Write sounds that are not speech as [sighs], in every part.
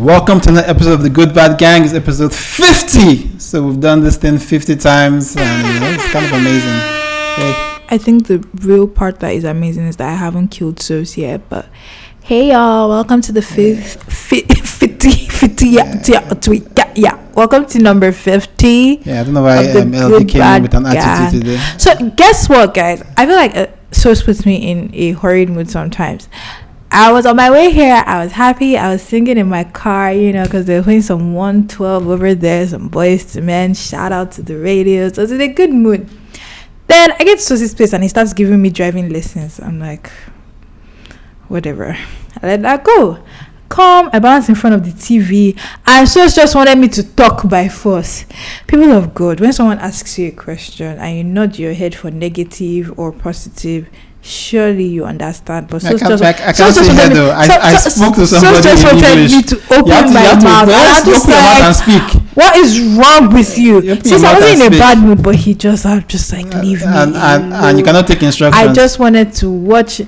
Welcome to another episode of the Good Bad Gang. It's episode 50. So we've done this thing 50 times, and you know, it's kind of amazing. Hey, I think the real part that is amazing is that I haven't killed Sos yet. But hey, y'all, welcome to the fifth, fi- [laughs] 50, 50, yeah, yeah, tweet, yeah, yeah. Welcome to number 50. yeah, I don't know why um, LD came in with an Gang. attitude today. So, guess what, guys? I feel like uh, Sos puts me in a hurried mood sometimes. I was on my way here. I was happy. I was singing in my car, you know, because they're playing some 112 over there, some Boyz II Men. Shout out to the radio. So, it's in a good mood. Then I get to Sos's place and he starts giving me driving lessons. I'm like, whatever. I let that go. Come, I balance in front of the TV, and Sos just wanted me to talk by force. People of God, when someone asks you a question and you nod your head for negative or positive, surely you understand. But I can't, just, I, I can't say head me-. I, Sos- I Sos- spoke to somebody just in English. me to You have open to, my to, mouth. well, And I'm open just your mouth and like, speak. what is wrong with you? You Since I wasn't in a bad mood, but he just, I'm just like, leave me. and, and, and you cannot take instructions. I just wanted to watch.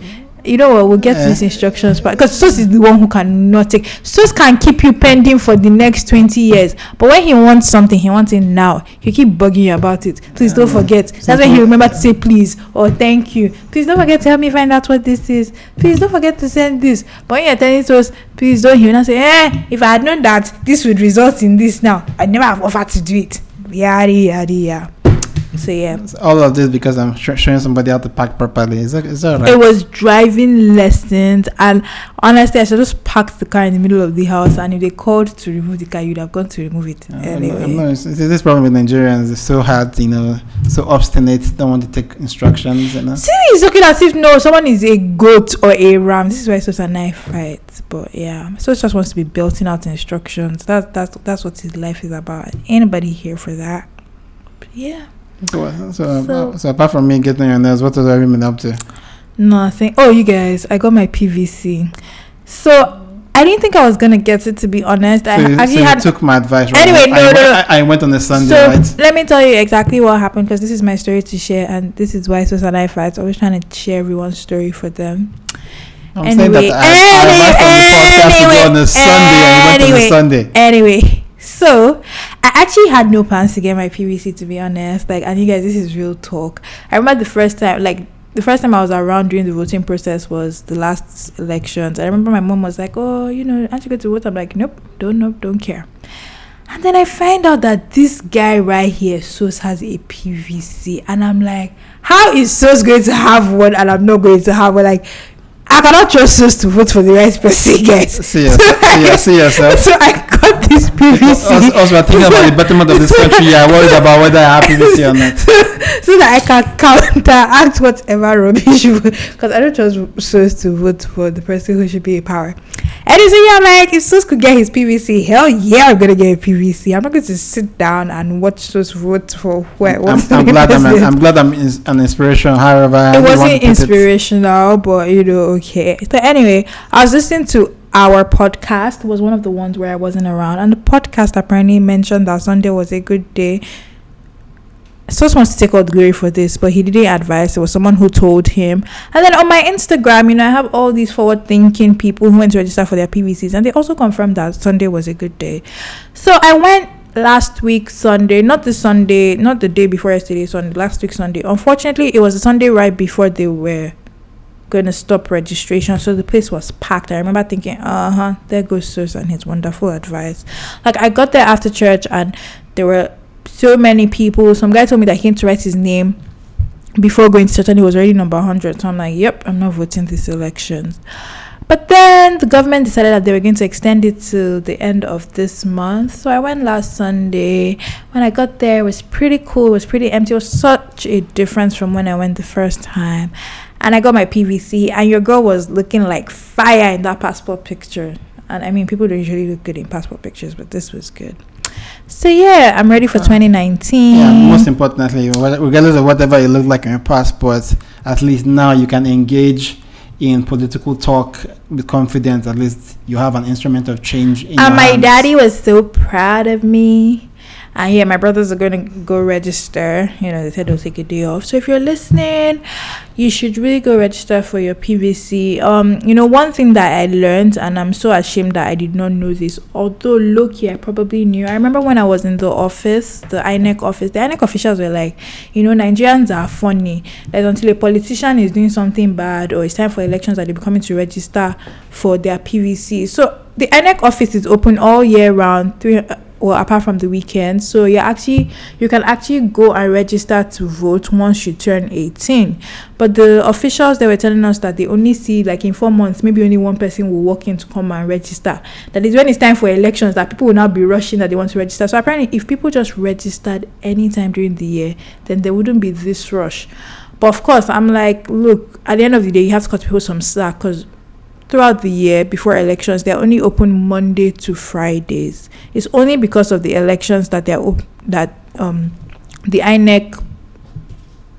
You know what? We'll get Eh. these instructions, but because Sos is the one who cannot take. Sos can keep you pending for the next twenty years, but when he wants something, he wants it now. He keep bugging you about it. Please don't Yeah. forget. That's when he remember to say please or thank you. Please don't forget to help me find out what this is. Please don't forget to send this. But when you're telling Sos, please don't, he will not say, eh, if I had known that this would result in this now, I'd never have offered to do it. Yada yada yada. So yeah. all of this because I'm sh- showing somebody how to park properly. Is that, is that right? It was driving lessons, and honestly, I should just park the car in the middle of the house. And if they called to remove the car, you'd have gone to remove it Uh, anyway. I'm it's, it's this problem with Nigerians. is so hard, you know, so obstinate, don't want to take instructions, you know. See, it's looking as if no, someone is a goat or a ram. This is why it's such a knife fight. But yeah, so it just wants to be belting out instructions. That's that's that's what his life is about. Anybody here for that? But yeah, So, so, So- uh, so, apart from me getting your nails, what has everyone been up to? nothing. Oh, you guys, I got my PVC. So I didn't think I was gonna get it. To be honest, I So, you, so you had took my advice. Right? Anyway, I, no, went- no, no. I, I went on a Sunday, so right? let me tell you exactly what happened because this is my story to share, and this is why Sos and I fight. Always trying to share everyone's story for them. I'm anyway, saying that I, I on the podcast to go on a Sunday and you went on anyway. a Sunday. Anyway, so I actually had no plans to get my PVC to be honest. Like, and you guys, this is real talk. I remember the first time, like the first time I was around during the voting process was the last elections. I remember my mom was like, "Oh, you know, aren't you going to vote?" I'm like, "Nope, don't, nope, don't care." And then I find out that this guy right here, Sos, has a PVC, and I'm like, "How is Sos going to have one, and I'm not going to have one?" Like, I cannot trust Sos to vote for the right person, [laughs] guys. See, yourself, see, see yourself. [laughs] So I this PVC. Us, us were thinking about the betterment of this country. Yeah, worried about whether I have PVC or not. [laughs] so that I can counteract whatever rubbish you because I don't trust Sos to vote for the person who should be in power. And so yeah, like if Sos could get his PVC, hell yeah, I'm gonna get a PVC. I'm not going to sit down and watch Sos vote for where. I'm, what's I'm the glad I'm. I'm glad I'm an inspiration. However, it really want to wasn't put it- inspirational, but you know, okay. So anyway, I was listening to our podcast. Was one of the ones where I wasn't around, and the podcast apparently mentioned that Sunday was a good day. Sos wants to take all the glory for this, but he didn't advise. It was someone who told him. And then on my Instagram, you know, I have all these forward-thinking people who went to register for their PVCs, and they also confirmed that Sunday was a good day. So I went last week Sunday, not the Sunday, not the day before yesterday, Sunday, last week Sunday. Unfortunately, it was a Sunday right before they were going to stop registration, so the place was packed. I remember thinking, uh huh, there goes Sos and his wonderful advice. Like I got there after church, and there were so many people. Some guy told me that he came to write his name before going to church, and he was already number hundred. So I'm like, yep, I'm not voting this election. But then the government decided that they were going to extend it to the end of this month. So I went last Sunday. When I got there, it was pretty cool. It was pretty empty. It was such a difference from when I went the first time. And I got my PVC, and your girl was looking like fire in that passport picture. And I mean, people don't usually look good in passport pictures, but this was good. So yeah, I'm ready for 2019. Yeah, most importantly, regardless of whatever you look like on your passport, at least now you can engage in political talk with confidence. At least you have an instrument of change. In and my hands. daddy was so proud of me. And yeah, my brothers are going to go register. You know, they said they'll take a day off. So if you're listening, you should really go register for your PVC. Um, you know, one thing that I learned, and I'm so ashamed that I did not know this, although look, I probably knew. I remember when I was in the office, the INEC office, the INEC officials were like, you know, Nigerians are funny. Like until a politician is doing something bad or it's time for elections that they be coming to register for their PVC. So the INEC office is open all year round, three or apart from the weekend. So you actually you can actually go and register to vote once you turn 18. But the officials they were telling us that they only see like in four months, maybe only one person will walk in to come and register. That is when it's time for elections that people will now be rushing that they want to register. So apparently if people just registered anytime during the year, then there wouldn't be this rush. But of course, I'm like, look, at the end of the day, you have to cut people some slack because throughout the year before elections they're only open monday to fridays. It's only because of the elections that they're op- that um the inec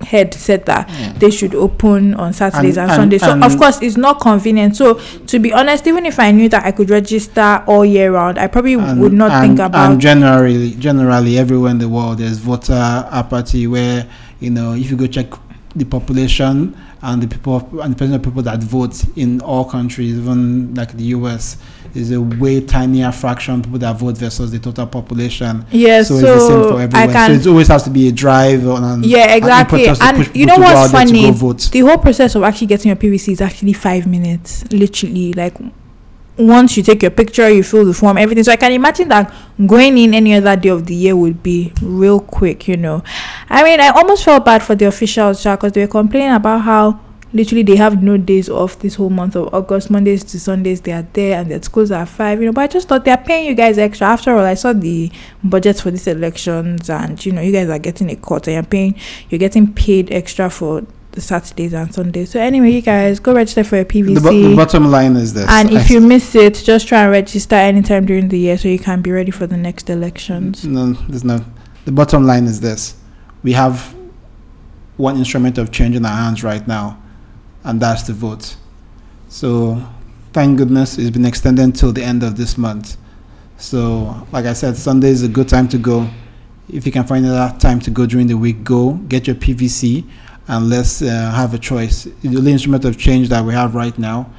head said that yeah. they should open on saturdays and, and, and sundays. So and of course it's not convenient. So to be honest even if i knew that i could register all year round i probably would not think about and generally generally everywhere in the world there's voter apathy where you know if you go check the population and the people and the percentage of people that vote in all countries, even like the US, is a way tinier fraction of people that vote versus the total population. Yes, so, so it's the same for everywhere. so it always has to be a drive on. Yeah, exactly. And, and you know what's funny? The whole process of actually getting your PVC is actually five minutes, literally. Like once you take your picture, you fill the form, everything. So I can imagine that going in any other day of the year would be real quick, you know. I mean, I almost felt bad for the officials because they were complaining about how literally they have no days off this whole month of August. Mondays to Sundays they are there and their schools are five, you know. But I just thought they're paying you guys extra. After all, I saw the budgets for these elections and you know, you guys are getting a cut and you're paying you're getting paid extra for the Saturdays and Sundays. So anyway, you guys go register for your PVC. The, bo- the bottom line is this: and if you miss it, just try and register anytime during the year so you can be ready for the next elections. No, there's no. The bottom line is this: we have one instrument of change in our hands right now, and that's the vote. So, thank goodness it's been extended until the end of this month. So, like I said, Sunday is a good time to go. If you can find another time to go during the week, go get your PVC and let's uh, have a choice. The only instrument of change that we have right now,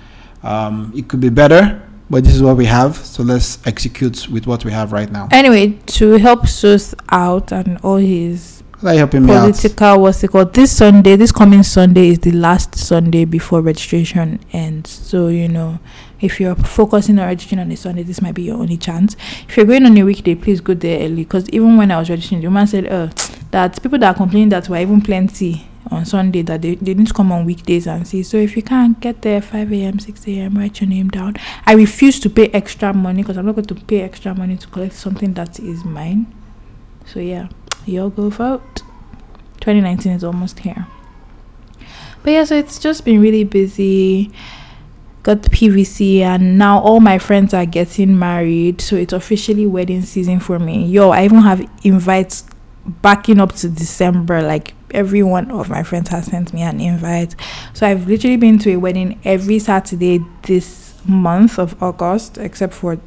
um, it could be better, but this is what we have. So let's execute with what we have right now. Anyway, to help Sus out and all his political what's it called this sunday this coming sunday is the last sunday before registration ends so you know if you're focusing on registering on a sunday this might be your only chance if you're going on a weekday please go there early because even when i was registering the woman said uh [tsk] that people that are complaining that were even plenty on Sunday that they, they to come on weekdays and see. So if you can't get there 5 a.m., 6 a.m., write your name down. I refuse to pay extra money because I'm not going to pay extra money to collect something that is mine. So yeah, y'all go vote. 2019 is almost here. But yeah, so it's just been really busy. Got the PVC, and now all my friends are getting married. So it's officially wedding season for me. Yo, I even have invites backing up to December. Like every one of my friends has sent me an invite. So I've literally been to a wedding every Saturday this month of August, except for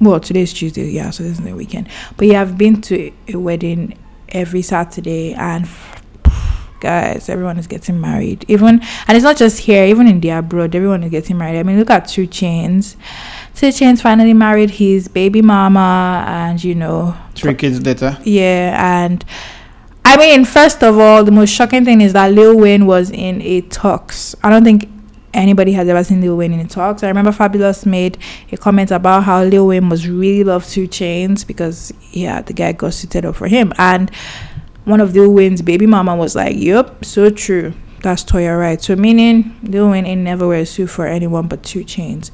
well, today's Tuesday, yeah, so this is the weekend. But yeah, I've been to a wedding every Saturday and [sighs] guys, everyone is getting married. Even and it's not just here, even in the abroad, everyone is getting married. I mean look at 2 Chainz. 2 Chainz finally married his baby mama and you know three kids later. Yeah, and I mean, first of all, the most shocking thing is that Lil Wayne was in a talks. I don't think anybody has ever seen Lil Wayne in a talks. I remember Fabolous made a comment about how Lil Wayne was really loved 2 Chainz because yeah, the guy got suited up for him. And one of Lil Wayne's baby mama was like, Yup, so true. That's Toya Wright. So meaning Lil Wayne ain't never wear a suit for anyone but 2 Chainz.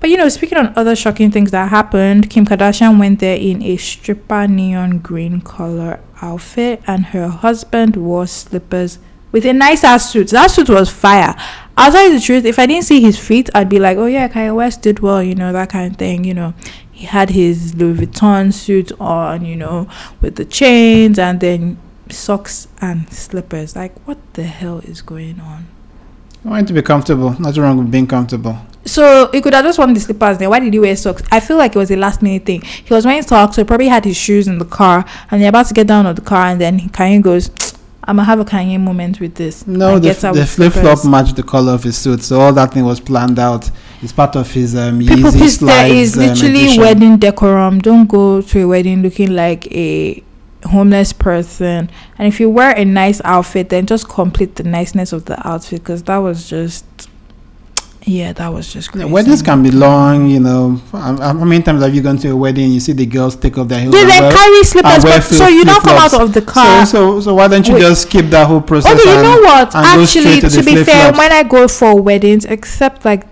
But you know, speaking on other shocking things that happened, Kim Kardashian went there in a stripper neon green color outfit, and her husband wore slippers with a nice ass suit. That suit was fire. I'll tell you the truth, if I didn't see his feet, I'd be like, oh yeah, Kanye West did well, you know, that kind of thing, you know. He had his Louis Vuitton suit on, you know, with the chains and then socks and slippers. Like, what the hell is going on? I want to be comfortable. Nothing wrong with being comfortable. So he could have just worn the slippers then. Why did he wear socks? I feel like it was a last minute thing. He was wearing socks, so he probably had his shoes in the car, and they're about to get down on the car, and then Kanye goes, "I'm gonna have a Kanye moment with this." No, and the, out the flip flop matched the color of his suit, so all that thing was planned out. It's part of his um, People, Yeezy please, there is slides. um, literally wedding decorum. Don't go to a wedding looking like a homeless person. And if you wear a nice outfit, then just complete the niceness of the outfit because that was just, yeah, that was just Yeah, weddings can be long, you know. How many times have you gone to a wedding? and You see the girls take off their heels. They wear- carry slippers, but so you don't come out of the car. So, so, so why don't you Wait. just skip that whole process? Okay, you and- know what? Actually, to to, be fair, when I go for weddings, except like,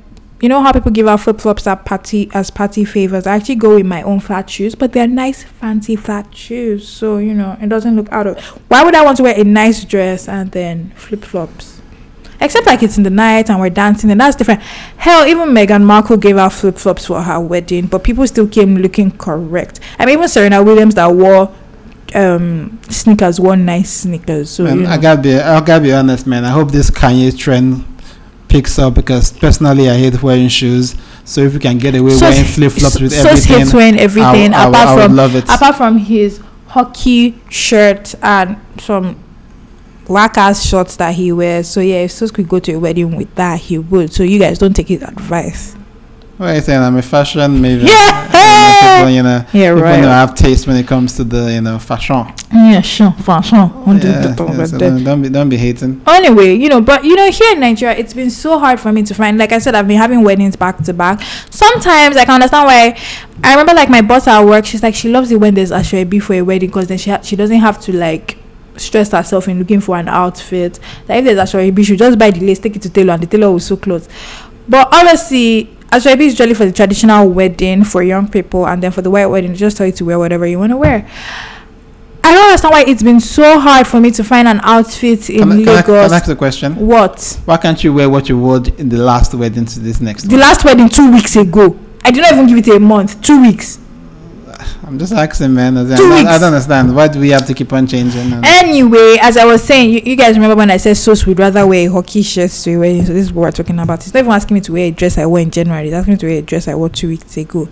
you know how people give out flip flops at party as party favors. I actually go with my own flat shoes, but they're nice, fancy flat shoes. So you know, it doesn't look out of. Why would I want to wear a nice dress and then flip flops? Except like it's in the night and we're dancing, and that's different. Hell, even Meghan Markle gave out flip flops for her wedding, but people still came looking correct. I mean, even Serena Williams that wore um sneakers wore nice sneakers. So Man, you know. I gotta be, I gotta be honest, man. I hope this Kanye trend picks up because personally, I hate wearing shoes. So if we can get away Sos- wearing flip flops with everything, hates wearing everything I, I, apart I would from love it. apart from his hockey shirt and some whack ass shorts that he wears. So yeah, if Sos could go to a wedding with that, he would. So you guys don't take his advice. What are you saying? I'm a fashion maybe. Yeah. People, you know, Yeah, people right. know have taste when it comes to the, you know, fashion. Yeah, sure, for sure. On Yeah, yeah, so don't, don't be, don't be hating. anyway, you know, but you know, here in Nigeria, it's been so hard for me to find. Like I said, I've been having weddings back to back. Sometimes I can understand why. I remember, like my boss at work, she's like, she loves it when there's actually before a wedding because then she ha- she doesn't have to like stress herself in looking for an outfit. Like if there's actually B, she just buy the lace, take it to tailor, and the tailor will sew clothes. But honestly, Aso ebi is usually for the traditional wedding for young people, and then for the white wedding, just tell you to wear whatever you want to wear. I don't understand why it's been so hard for me to find an outfit in Can, I- can, I, can I ask the question? What? Why can't you wear what you wore in the last wedding to this next The one? last wedding two weeks ago. I did not even give it a month. Two weeks. I'm just asking, man. I, Two I, weeks. I don't understand. Why do we have to keep on changing? Anyway, as I was saying, you, you guys remember when I said Sos would rather wear a hockey shirt to a wedding. So this is what we're talking about. He's not even asking me to wear a dress I wore in January. He's asking me to wear a dress I wore two weeks ago.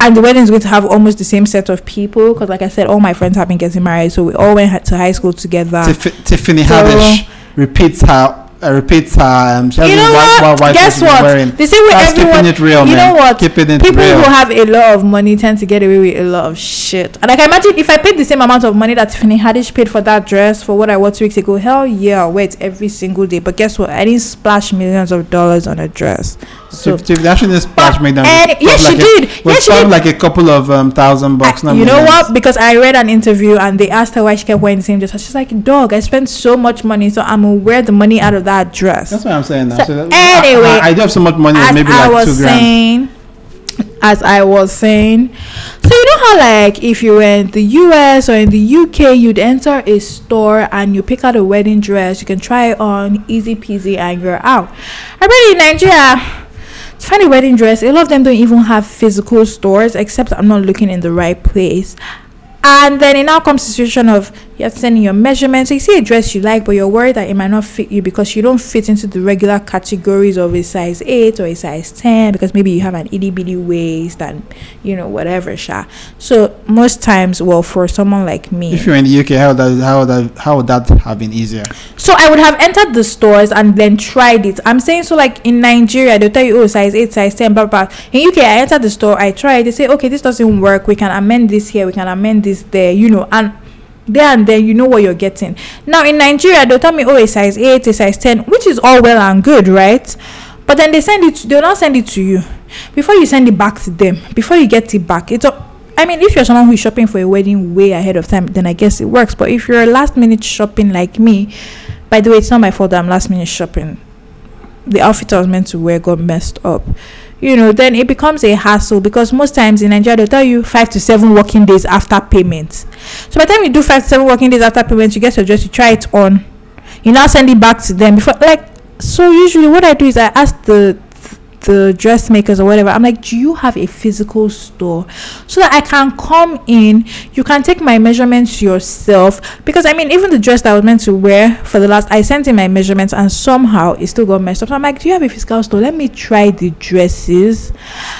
And the wedding is going to have almost the same set of people because, like I said, all my friends have been getting married, so we all went to high school together. Tiff- Tiffany So- Haddish repeats her. Repeats her. Um, she you know what? white, white Guess what? Wearing. The same way everyone. keeping it real, you man. know what? Keeping it people real. who have a lot of money tend to get away with a lot of shit. And like, I imagine if I paid the same amount of money that Tiffany Haddish paid for that dress for what I wore two weeks ago, hell yeah, I'll wear it every single day. But guess what? I didn't splash millions of dollars on a dress. So, Tiff- Tiff- actually, this splash made them. and yes, she like did. A, Yes, she did. like a couple of um, thousand bucks. I- you know what? Because I read an interview and they asked her why she kept wearing the same dress. She's like, "Dog, I spent so much money, so I'm gonna wear the money out of that dress." That's what I'm saying. Now. So So anyway, I, I, I do have so much money, as maybe I like was two grand. saying, as I was saying, so you know how like if you were in the US or in the UK, you'd enter a store and you pick out a wedding dress, you can try it on, easy peasy, and you're out. I read in Nigeria. To find a wedding dress, a lot of them don't even have physical stores, except I'm not looking in the right place. And then it now comes to the situation of you have to send in your measurements. So you see a dress you like, but you're worried that it might not fit you because you don't fit into the regular categories of a size 8 or a size 10 because maybe you have an itty bitty waist and you know, whatever. Sha. So most times, well, for someone like me, If you're in the UK, how would that how would that how would that have been easier? so I would have entered the stores and then tried it. I'm saying so like in Nigeria they'll tell you oh size eight, size ten, blah blah. blah. In UK I entered the store, I tried. They say okay this doesn't work. We can amend this here. We can amend this there. You know and there and then you know what you're getting. Now in Nigeria they'll tell me oh a size eight, a size ten, which is all well and good, right? But then they send it. They'll not send it to you before you send it back to them. Before you get it back, it's a I mean, if you're someone who is shopping for a wedding way ahead of time, then I guess it works. But if you're a last minute shopping like me, by the way, it's not my fault that I'm last minute shopping. The outfit I was meant to wear got messed up. You know, then it becomes a hassle because most times in Nigeria they'll tell you five to seven working days after payment. So by the time you do five to seven working days after payment, you get your dress, you try it on, you now send it back to them before like so usually what I do is I ask the the dressmakers or whatever. I'm like, do you have a physical store so that I can come in? You can take my measurements yourself because I mean, even the dress that I was meant to wear for the last, I sent in my measurements and somehow it still got messed up. So I'm like, do you have a physical store? Let me try the dresses,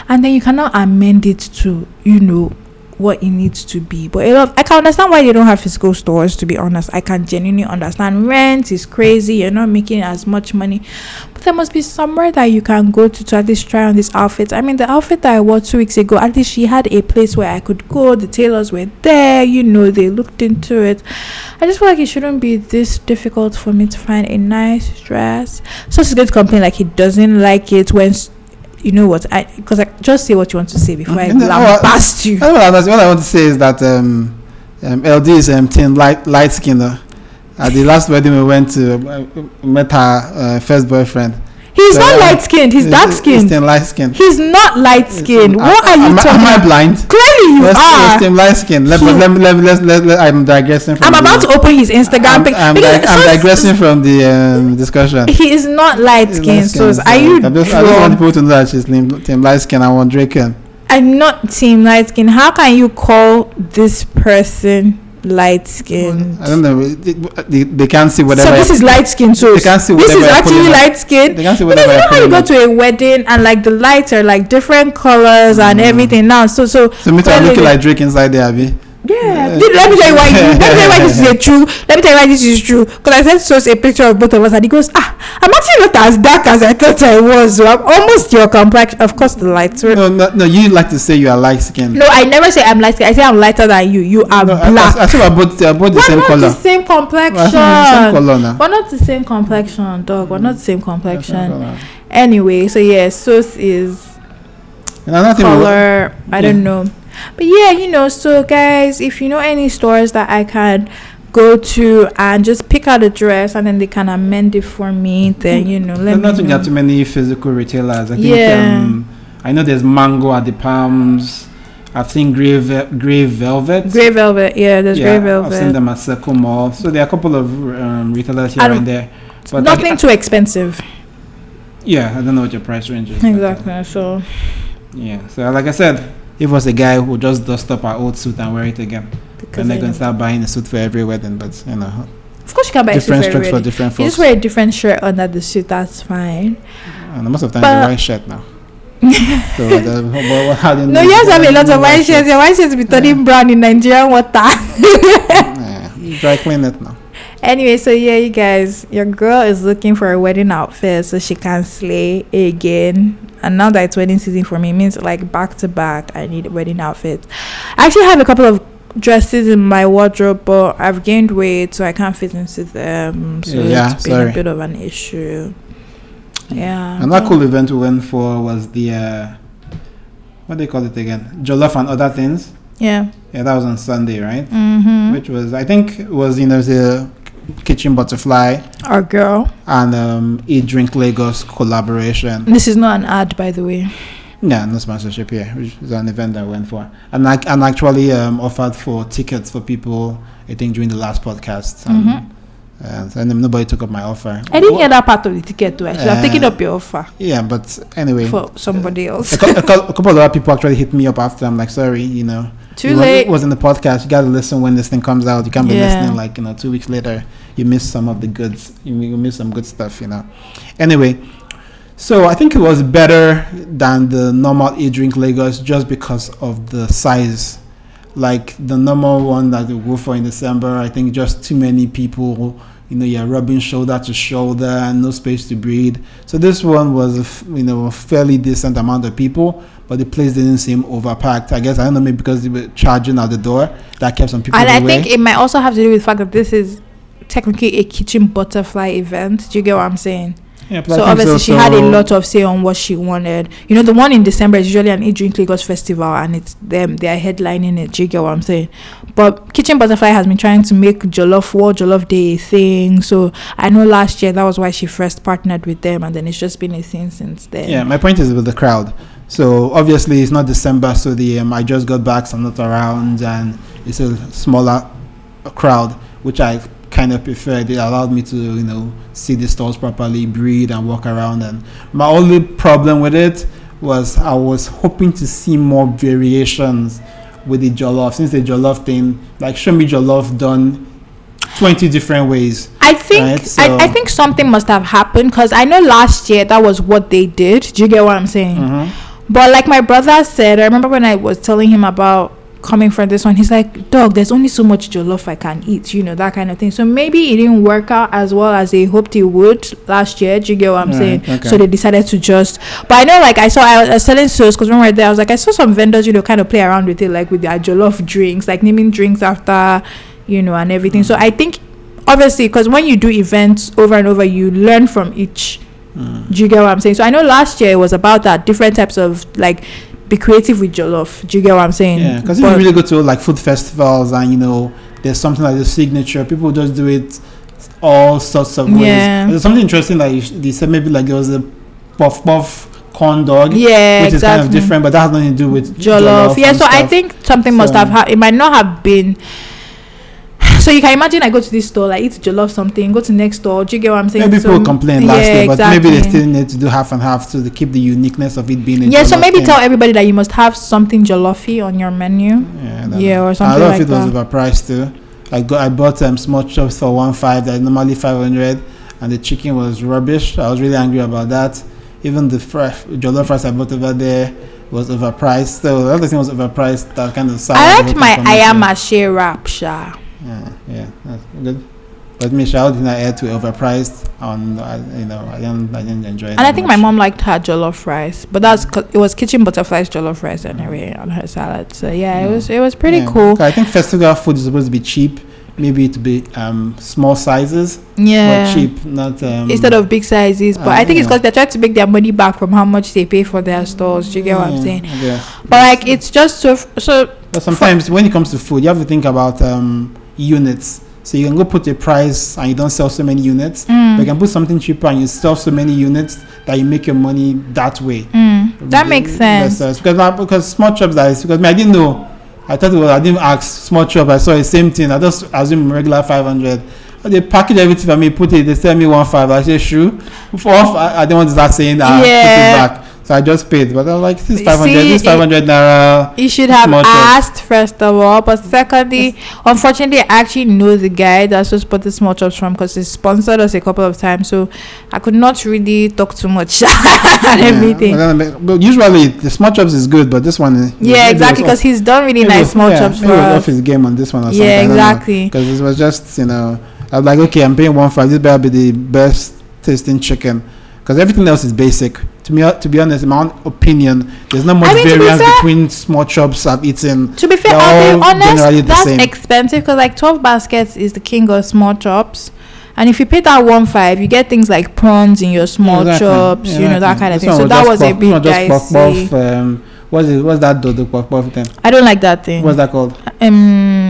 and then you cannot amend it to you know what it needs to be. But a lot, I can understand why they don't have physical stores. To be honest, I can genuinely understand. Rent is crazy. You're not making as much money, but there must be somewhere that you can go to to at least try on this outfit. I mean, the outfit that I wore two weeks ago, at least she had a place where I could go. The tailors were there. You know, they looked into it. I just feel like it shouldn't be this difficult for me to find a nice dress. So she's going to complain like he doesn't like it when you know what I because I just say what you want to say before I past you. [laughs] I that's what I want to say is that um, um, LD is um, thin, light, light skin. At the last wedding we went to, uh, met her uh, first boyfriend. He's So, not um, light skinned. He's dark skinned. thin, light skin. He's not light skinned. What are you am, talking Am I blind? Clearly you Let's are. him light skin. Let, let me let me let's let, let, I'm digressing from. I'm about to open his Instagram I'm, page. I'm, because dig- I'm digressing from the um, discussion. He is not light skinned. So are you I just, want people to know that she's Team, team light skinned. I want Draken. I'm not team light skinned. How can you call this person light skin. I don't know. They, they, they can't see whatever. So this is light skin. too. They can't see this is whatever actually light skin. they can't see Because whatever. you I know how you go to a wedding and like the lights are like different colors and Mm. everything now. So so So me I'm looking like Drake inside there, Abby. Yeah. Dude, let me tell you why. Let me tell you why this is a true. Let me tell you why this is true. Because I sent Sos a picture of both of us, and he goes, "Ah, I'm actually not as dark as I thought I was. So I'm almost your complexion. Of course, the lights. were- No, no, no. You like to say you are light skinned. No, I never say I'm light. skinned. I say I'm lighter than you. You are No, black. I, I think we're both, we're both the We're same not color. the same complexion. We're same color now. We're not the same complexion, dog. We're not the same complexion. Anyway, so yeah, Sos is And another thing, color. I yeah. don't know, but yeah, you know. So guys, if you know any stores that I can go to and just pick out a dress and then they can amend it for me, then you know, let there's me not know. too many physical retailers. I think. Yeah. Um, I know there's Mango at the Palms. I've seen Grey, Ve- Grey Velvet. Grey velvet, yeah. There's yeah, grey velvet. I've seen them at Circle Mall. So there are a couple of um, retailers here and there. But Nothing I, too expensive. yeah, I don't know what your price range is. but, uh, Exactly. So Yeah. So like I said, if it was a guy who just dust up our old suit and wear it again, because then they're going to start buying a suit for every wedding. But you know, of course you can buy a suit different for for different You just wear a different shirt under the suit. That's fine. and most of the time, But- they white shirt now. so [laughs] uh, the, but how do you No, you have to have a lot of white shirts. Your white shirts be turning brown in Nigerian water. Yeah, dry clean it now. Anyway, so yeah, you guys, your girl is looking for a wedding outfit so she can slay again. And now that it's wedding season for me, it means like back to back, I need wedding outfits. I actually have a couple of dresses in my wardrobe, but I've gained weight, so I can't fit into them. So Yeah, it's been sorry. a bit of an issue. Yeah. Another cool event we went for was the uh, what do they call it again? Jollof and other things. Yeah. Yeah, that was on Sunday, right? Mm-hmm. Which was I think was you know the Kitchen Butterfly Our girl. and um, Eat Drink Lagos collaboration. This is not an ad, by the way. Yeah, no sponsorship here, which is an event I went for, and I and actually um, offered for tickets for people. I think during the last podcast, and, Mhm. uh, and nobody took up my offer. I didn't hear that part of the ticket too. I should have Uh, taken up your offer Yeah, but anyway, for somebody else. a, a, a couple of other people actually hit me up after. I'm like, sorry, you know, Too it was, late. Was in the podcast. You got to listen when this thing comes out. You can't be Yeah. listening like you know two weeks later. You miss some of the goods. You, you miss some good stuff. You know. Anyway, so I think it was better than the normal e drink Lagos just because of the size. Like the normal one that we go for in December, I think just too many people. You know, you're rubbing shoulder to shoulder and no space to breathe. So this one was, you know, a fairly decent amount of people, but the place didn't seem overpacked. I guess I don't know maybe because they were charging at the door that kept some people and I think it might also have to do with the fact that this is technically a kitchen butterfly event. Do you get what I'm saying? yeah, So obviously she had a lot of say on what she wanted. You know, the one in December is usually an Eat Drink Lagos festival, and it's them they are headlining it. Do you get what I'm saying? But Kitchen Butterfly has been trying to make Jollof War Jollof Day a thing. So I know last year that was why she first partnered with them, and then it's just been a thing since then. Yeah, my point is with the crowd. So obviously it's not December, so the um, I just got back, so I'm not around, and it's a smaller crowd, which I kind of preferred. It allowed me to, you know, see the stores properly, breathe, and walk around. And my only problem with it was I was hoping to see more variations with the jollof. Since the jollof thing, like show me jollof done twenty different ways. I think Right, so- I, I think something must have happened because I know last year that was what they did. Do you get what I'm saying? Mhm. But like my brother said, I remember when I was telling him about coming for this one, he's like, "Dog, there's only so much jollof I can eat," you know that kind of thing. So maybe it didn't work out as well as they hoped it would last year. Do you get what I'm saying? okay. So they decided to just. But I know, like I saw, I was selling sauce because when we were there, I was like, I saw some vendors, you know, kind of play around with it, like with their jollof drinks, like naming drinks after, you know, and everything. So mm. I think. Obviously, because when you do events over and over, you learn from each Mm. do you get what I'm saying? So I know last year it was about that different types of like be creative with jollof. Do you get what I'm saying? Yeah, because if you really go to like food festivals and you know there's something like the signature, people just do it all sorts of ways. Yeah. There's something interesting like they said maybe like there was a puff puff corn dog, yeah, which is exactly. kind of different, but that has nothing to do with Jollof. Yeah, and so I think something must So- have ha- it might not have been. So you can imagine I go to this store, I eat jollof something, go to next store. Do you get what I'm saying? maybe so, people complained last yeah, year, but maybe they still need to do half and half to keep the uniqueness of it being a Yeah, so maybe thing. tell everybody that you must have something jollofy on your menu. Yeah, Yeah, or something A lot like of it was overpriced too. I got I bought um, small chops for one five that is normally five hundred, and the chicken was rubbish. I was really angry about that. Even the fry, jollof rice I bought over there was overpriced. So everything was overpriced. That kind of I the like whole my thing for me, wrap, sha. Yeah, yeah, that's good. But me, I didn't add to overpriced. On I, you know, I didn't, I didn't enjoy it. And I think my mom liked her jollof rice, but that's it was kitchen butterflies jollof rice anyway on her salad. So yeah, it was it was pretty cool. I think festival food is supposed to be cheap. Maybe to be um small sizes, Yeah, cheap, not um, instead of big sizes. But uh, I think it's because they're trying to make their money back from how much they pay for their stores. Do you get what I'm saying? Guess. But like it's just so so. But sometimes when it comes to food, you have to think about um, units. So you can go put a price and you don't sell so many units. But you Mm, can put something cheaper and you sell so many units that you make your money that way. mm, that makes sense. Because now- because small shops that is because me, I didn't know. I thought it was I didn't ask small shop. I saw the same thing. I just assume regular five hundred. They package everything for me, put it. They sell me one five. I say sure. For off, I, I don't want to start saying ah, Yeah. It. So I just paid. But I was like, this hundred. see, This it- five hundred naira. You should have Small chops. asked first of all, but secondly, unfortunately, I actually know the guy that's just bought the small chops from because he sponsored us a couple of times, so I could not really talk too much [laughs] and Yeah. everything. But, but usually the small chops is good, but this one. is- Yeah, exactly. Because he's done really nice was- small yeah, chops for was us. off his game on this one or something. Yeah, I don't know. exactly. Because it was just, you know, I was like, okay, I'm paying one five. This better be the best tasting chicken. Because everything else is basic. To me, to be honest, in my own opinion, there's not much I mean, to be variance fair- between small chops I've eaten. To be fair, I'll be honest, that's same. expensive because like twelve baskets is the king of small chops. And if you pay that one five, you get things like prawns in your small Exactly. chops, you know that kind of This thing. So that was a puff- bit this just dicey. um, what's it? What's that dodo puff puff thing? I don't like that thing. What's that called? Um,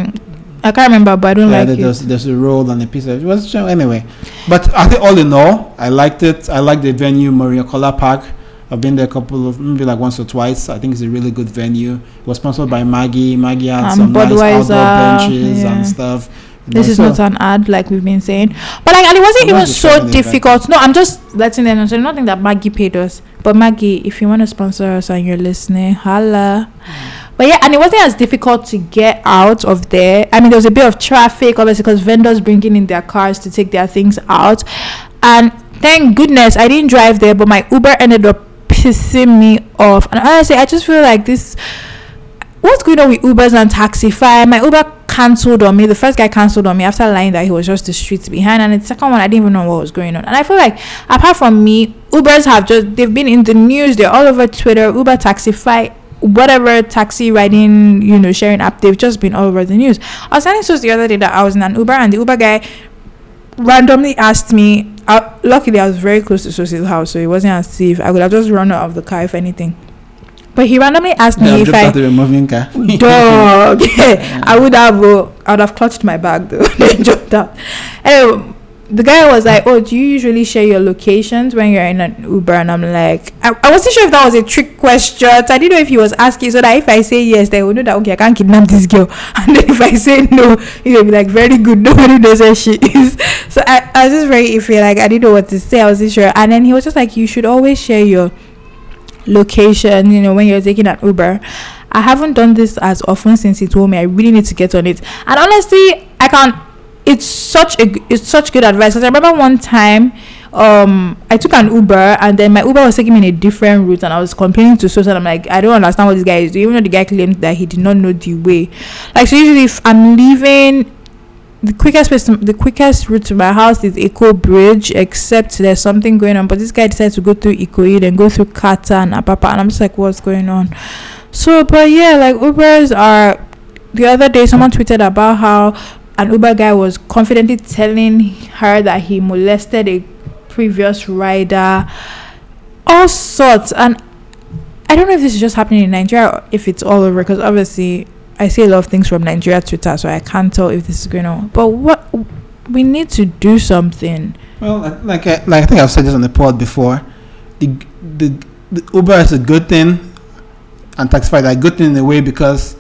I can't remember, but I don't yeah, like there- it. there's, there's a roll and a piece of it was anyway. But I think all in all, I liked it. I like the venue, Muri Okunola Park. I've been there a couple of maybe like once or twice. I think it's a really good venue. It was sponsored by Maggi. Maggi had And some nice outdoor benches yeah. and stuff. You This is so- not an ad, like we've been saying. But like, and it wasn't I'm even so trying to invent difficult. No, I'm just letting them know. So nothing that Maggi paid us. But Maggi, if you want to sponsor us and you're listening, holla. Mm. But yeah, and it wasn't as difficult to get out of there. I mean, there was a bit of traffic, obviously, because vendors bringing in their cars to take their things out. And thank goodness I didn't drive there, but my Uber ended up pissing me off. And honestly, I just feel like this what's going on with Ubers and Taxify? My Uber cancelled on me. The first guy cancelled on me after lying that he was just the streets behind, and the second one I didn't even know what was going on. And I feel like apart from me, Ubers have just they've been in the news. They're all over Twitter. Uber, Taxify. Whatever taxi riding, you know, sharing app, they've just been all over the news. I was telling Sus the other day that I was in an Uber and the Uber guy randomly asked me. Uh, luckily, I was very close to Sus's house, so it wasn't as if I would have just run out of the car if anything. But he randomly asked me if I moving car. [laughs] [laughs] dog. [laughs] I would have uh, I would have clutched my bag though. jumped out. Anyway, the guy was like, "Oh, do you usually share your locations when you're in an Uber?" And I'm like, I, I wasn't sure if that was a trick question. So I didn't know if he was asking so that if I say yes, they will know that okay, I can't kidnap this girl. [laughs] And then if I say no, he'll be like, "Very good, nobody knows where she is." [laughs] So I, I was just very iffy. Like I didn't know what to say. I wasn't sure. And then he was just like, "You should always share your location. You know, when you're taking an Uber." I haven't done this as often since he told me. I really need to get on it. And honestly, I can't it's such a it's such good advice. Because I remember one time um I took an Uber and then my Uber was taking me in a different route and I was complaining to Sosa. I'm like I don't understand what this guy is doing even though the guy claimed that he did not know the way. Like so usually if I'm leaving the quickest place to, the quickest route to my house is Eko Bridge except there's something going on. But this guy decided to go through Ikoyi then go through Kata and Apapa and I'm just like what's going on? So but yeah like Ubers are the other day someone tweeted about how an Uber guy was confidently telling her that he molested a previous rider, all sorts. And I don't know if this is just happening in Nigeria or if it's all over, because obviously I see a lot of things from Nigeria Twitter, so I can't tell if this is going on. But what we need to do something. Well, like I, like I think I've said this on the pod before, the the, the Uber is a good thing, and Taxify is a good thing in a way because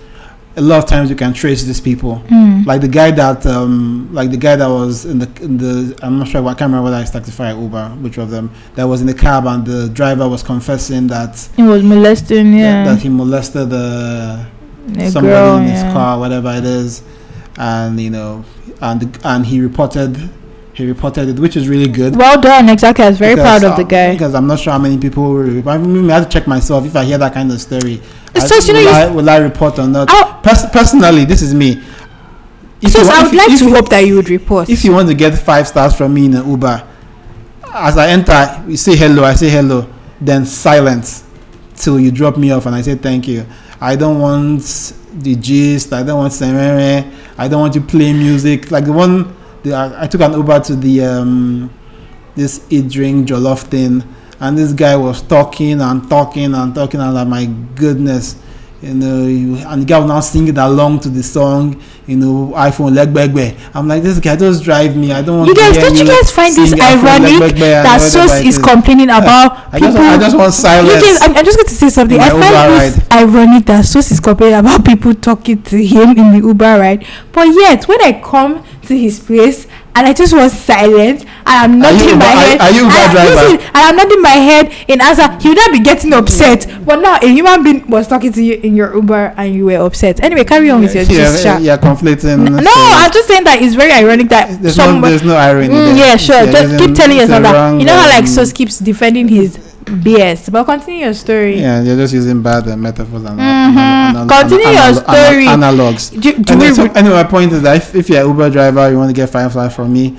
a lot of times you can trace these people. Mm. Like the guy that um like the guy that was in the in the I'm not sure I can't remember whether it's Taxify or Uber, which of them that was in the cab and the driver was confessing that He was molesting, yeah, that he molested uh, a somebody girl, in his yeah. car, whatever it is, and you know, and and he reported, he reported it, which is really good. Well done, exactly. I was very Because, proud of the uh, guy. because I'm not sure how many people. I mean, I have to check myself if I hear that kind of story. I, So, you know, will, I, will I report or not? Pers- personally, this is me. If So I if would like if to you- hope that you would report. if you want to get five stars from me in an Uber, as I enter, you say hello, I say hello, then silence till you drop me off and I say thank you. I don't want the gist, I don't want semere, I don't want to play music. Like the one, the, I, I took an Uber to the, um, this eat, drink, jollof thing, and this guy was talking and talking and talking, and like, my goodness. You know, and the guy was now singing along to the song, you know, iPhone leg back I'm like, this guy just drive me. I don't want you guys, don't you guys find this ironic Legbe that Sos is complaining [laughs] about I people? just, I just want silence. guys, I'm, I'm just going to say something. I find this ironic that Sos is complaining about people talking to him in the Uber ride, but yet when I come to his place and I just and I'm Are you nodding my head, are- are you Uber and, driver? listen, and I'm nodding my head in answer, he would not be getting upset. But now a human being was talking to you in your Uber and you were upset. Anyway, carry on with your yeah, gist, yeah, Sha. yeah, conflicting. No, so I'm just saying that it's very ironic that there's no, someone. there's no irony. Mm, yeah, sure. Yeah, Just keep telling yourself that. You know how like um, Sos keeps defending his BS. But continue your story. Yeah, you're just using bad uh, metaphors and, and, and, Continue your story. analogs. Do, do Anyway, we so anyway, my point is that if, if you're an Uber driver, you want to get Firefly from me,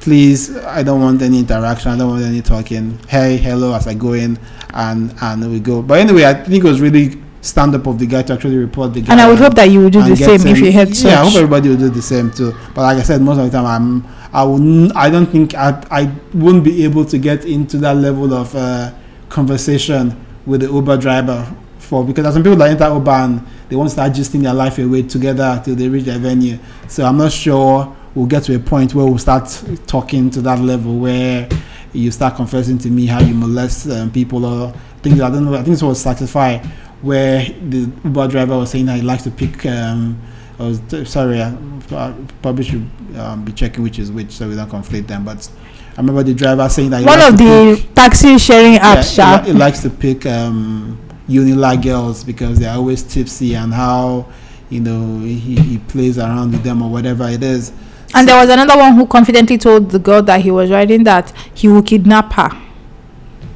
please, I don't want any interaction. I don't want any talking. Hey, hello, as I go in, and and we go. But anyway, I think it was really stand up of the guy to actually report the guy. and I would hope that you would do the same if you had Yeah, such. I hope everybody will do the same too. But like I said, most of the time, I'm I n- I don't think I I wouldn't be able to get into that level of uh, conversation with the Uber driver for because there's some people that enter Uber and they want to start gisting their life away together till they reach their venue. So I'm not sure we'll get to a point where we'll start talking to that level where you start confessing to me how you molest um, people or things. I don't know. I think it was Taxify where the Uber driver was saying that he likes to pick. Um, I was t- sorry, I I probably should um, be checking which is which so we don't conflict them. But I remember the driver saying that One of the pick- taxi sharing yeah, apps, he, li- he likes to pick um, Unilag girls because they're always tipsy and how you know he, he plays around with them or whatever it is. And there was another one who confidently told the girl that he was riding that he will kidnap her.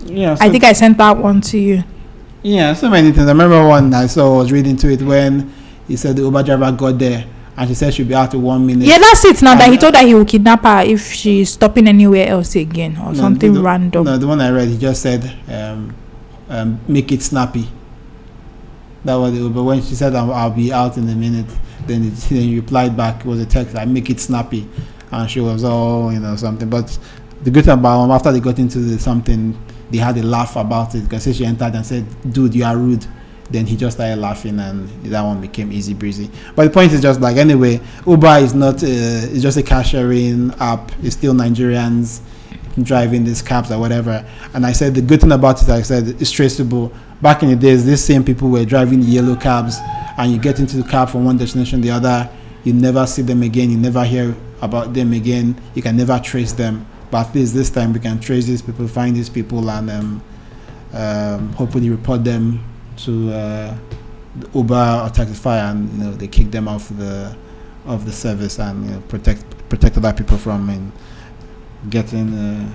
Yeah, I think I sent that one to you. Yeah, so many things. I remember one I saw I was reading to it when he said the Uber driver got there and she said she'll be out in one minute. Yeah, that's it. Now that he told that he will kidnap her if she's stopping anywhere else again or No, something the- random. No, the one I read, he just said, um, um, make it snappy. That was it. But when she said, I'll, I'll be out in a minute, then, it, [laughs] then he replied back, it was a text, like, make it snappy. And she was all, you know, something. But the good thing about him, after they got into the something, they had a laugh about it because she entered and said, dude, you are rude. Then he just started laughing and that one became easy breezy. But the point is just like anyway, Uber is not uh, it's just a car sharing app. It's still Nigerians driving these cabs or whatever. And I said the good thing about it, I said it's traceable. Back in the days, these same people were driving the yellow cabs, and you get into the cab from one destination to the other. You never see them again. You never hear about them again. You can never trace them. But at least this time we can trace these people, find these people, and um, um, hopefully report them to uh, the Uber or Taxify, and you know they kick them off the of the service and you know, protect protect other people from in getting uh,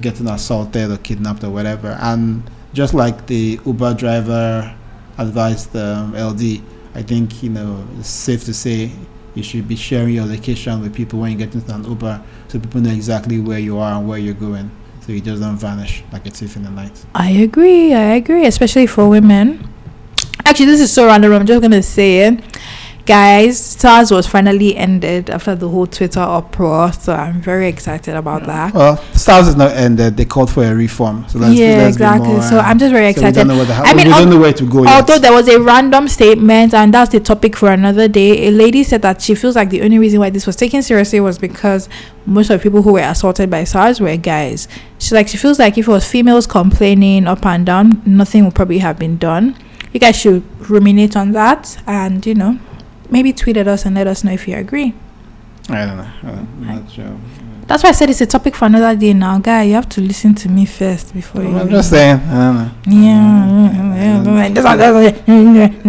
getting assaulted or kidnapped or whatever. And just like the Uber driver advised um, LD, I think you know it's safe to say you should be sharing your location with people when you get into an Uber, so people know exactly where you are and where you're going, so you don't vanish like a thief in the night. I agree. I agree, especially for women. Actually, this is so random. I'm just gonna say it guys SARS was finally ended after the whole twitter uproar so i'm very excited about that Well, SARS is not ended. They called for a reform. So let's, yeah let's exactly more, so i'm just very so excited don't know what the, I mean, we don't know where to go although yet. there was a random statement and that's the topic for another day a lady said that she feels like the only reason why this was taken seriously was because most of the people who were assaulted by SARS were guys she's like she feels like if it was females complaining up and down nothing would probably have been done you guys should ruminate on that and you know maybe tweet at us and let us know if you agree I don't know. I'm not sure. that's why i said it's a topic for another day now guy you have to listen to me first before you I'm just saying. I don't know. yeah,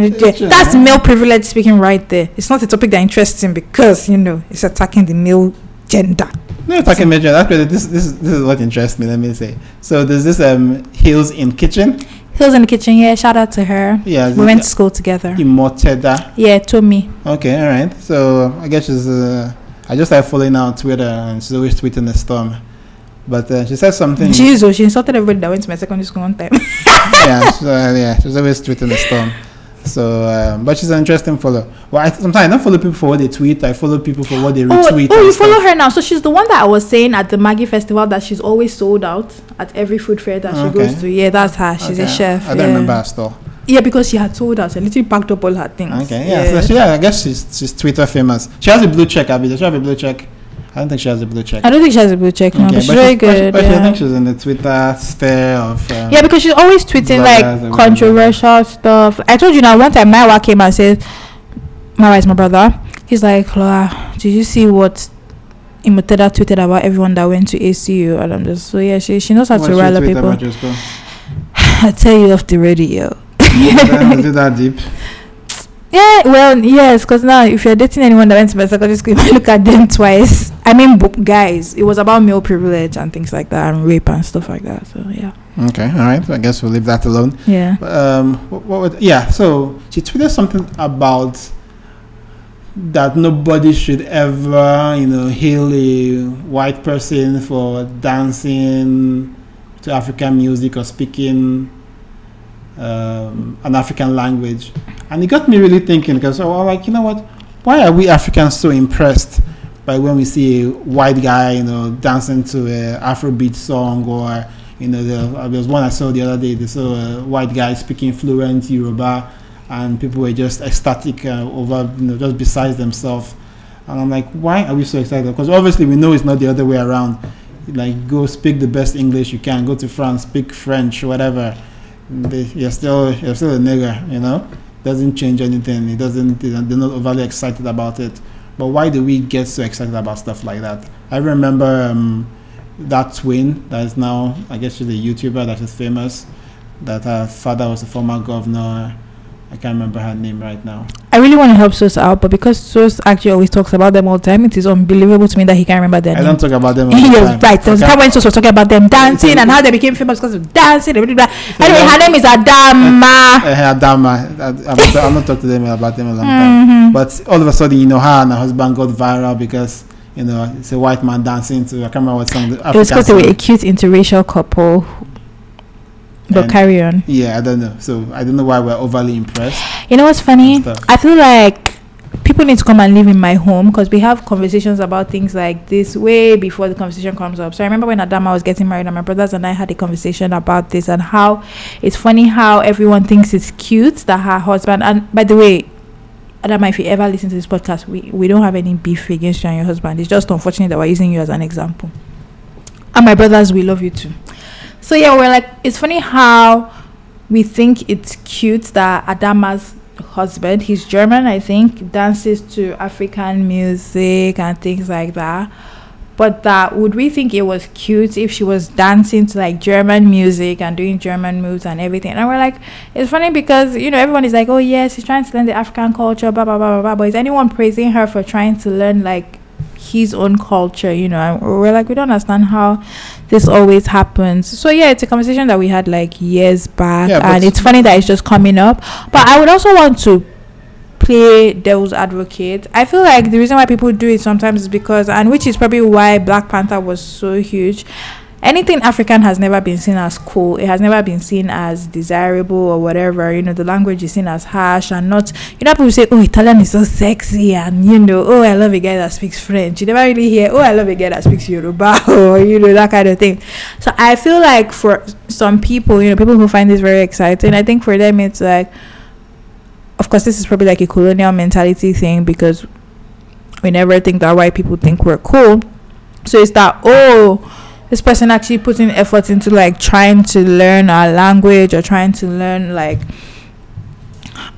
that's, [laughs] that's male privilege speaking right there. It's not a topic that interests him because you know it's attacking the male gender. No, talking major. Actually, this this is, this is what interests me. Let me say. So there's this um Heels in Kitchen. Heels in the kitchen, yeah. Shout out to her. Yeah, We went to school together. Imoteda. Yeah, Tommy. Okay, all right. So I guess she's. Uh, I just started following her on Twitter, and she's always tweeting the storm. But uh, she said something. Jesus, she insulted everybody that went to my secondary school one time. [laughs] yeah, so, uh, yeah, she's always tweeting the storm. So, um, but she's an interesting follow. Well, I, sometimes I don't follow people for what they tweet. I follow people for what they oh, retweet. oh, and you stuff. follow her now. So she's the one that I was saying at the Maggi Festival that she's always sold out at every food fair that she Okay. goes to. Yeah, that's her. She's a chef. I don't yeah. remember her store. Yeah, because she had sold out. She literally packed up all her things. Okay, yeah. So she, yeah, I guess she's she's Twitter famous. She has a blue check. Abby, does she have a blue check? I don't think she has a blue check. I don't think she has a blue check now, but she's very she's, but she- good. But she, I think she's in the Twitter sphere of. Um, Yeah, because she's always tweeting like controversial stuff. I told you now one time Maiwa came and said, Maiwa is my brother. He's like, Laura, did you see what Imoteda tweeted about everyone that went to ACU? And I'm just, so yeah, she, she knows how what to rile people. about your school? I tell you off the radio. [laughs] Is it that deep? Yeah, well, yes, because now if you're dating anyone that went to my secondary school, [laughs] you might look at them twice. I mean, bo- guys, it was about male privilege and things like that, and rape and stuff like that. So yeah, Okay, all right. I guess we'll leave that alone. yeah. Um, what, what would, yeah. So she tweeted something about that nobody should ever, you know, hail a white person for dancing to African music or speaking um, an African language, and it got me really thinking because I was like, you know what? Why are we Africans so impressed by when we see a white guy, you know, dancing to a Afrobeat song or you know, uh, there was one I saw the other day. They saw a white guy speaking fluent Yoruba, and people were just ecstatic uh, over, you know, just besides themselves. And I'm like, why are we so excited? Because obviously we know it's not the other way around. Like, go speak the best English you can. Go to France, speak French, whatever. They, you're still, you're still a nigger, you know. Doesn't change anything. It doesn't. They're not overly excited about it. But why do we get so excited about stuff like that? I remember. Um, that twin that is now I guess she's a YouTuber that is famous. That her father was a former governor. I can't remember her name right now. I really want to help Sos out, but because Sos actually always talks about them all the time, it is unbelievable to me that he can't remember their I name. don't talk about them. All the time. right. There was a time when Sos was talking about them dancing and how they became famous because of dancing. Blah, blah, blah. Anyway, her name is Adama. Uh, Adama. I- I'm not, I'm not talking to them about them a long time. Mhm. But all of a sudden, you know, her and her husband got viral because you know it's a white man dancing to I can't remember what song. The It was African because they were a cute interracial couple. But And- carry on. Yeah, I don't know. So I don't know why we're overly impressed. You know what's funny? I feel like people need to come and live in my home because we have conversations about things like this way before the conversation comes up. So I remember when Adama was getting married, and my brothers and I had a conversation about this and how it's funny how everyone thinks it's cute that her husband. And by the way, Adama, if you ever listen to this podcast, we we don't have any beef against you and your husband. It's just unfortunate that we're using you as an example. And my brothers, we love you too. So yeah, we're like, it's funny how we think it's cute that Adama's husband, he's German, I think, dances to African music and things like that. But that would we think it was cute if she was dancing to like German music and doing German moves and everything? And we're like, it's funny because you know everyone is like, oh yes, she's trying to learn the African culture, blah blah blah blah blah. But is anyone praising her for trying to learn like his own culture? You know, and we're like, we don't understand how this always happens. So yeah, it's a conversation that we had like years back, Yeah, and it's funny that it's just coming up. But I would also want to play devil's advocate. I feel like the reason why people do it sometimes is because, and which is probably why Black Panther was so huge. Anything African has never been seen as cool. It has never been seen as desirable or whatever. You know, the language is seen as harsh and not. You know, people say, "Oh, Italian is so sexy," and you know, "Oh, I love a guy that speaks French." You never really hear, "Oh, I love a guy that speaks Yoruba," [laughs] or you know that kind of thing. So I feel like for some people, you know, people who find this very exciting, I think for them it's like of course this is probably like a colonial mentality thing because we never think that white people think we're cool so it's that oh this person actually putting effort into like trying to learn our language or trying to learn like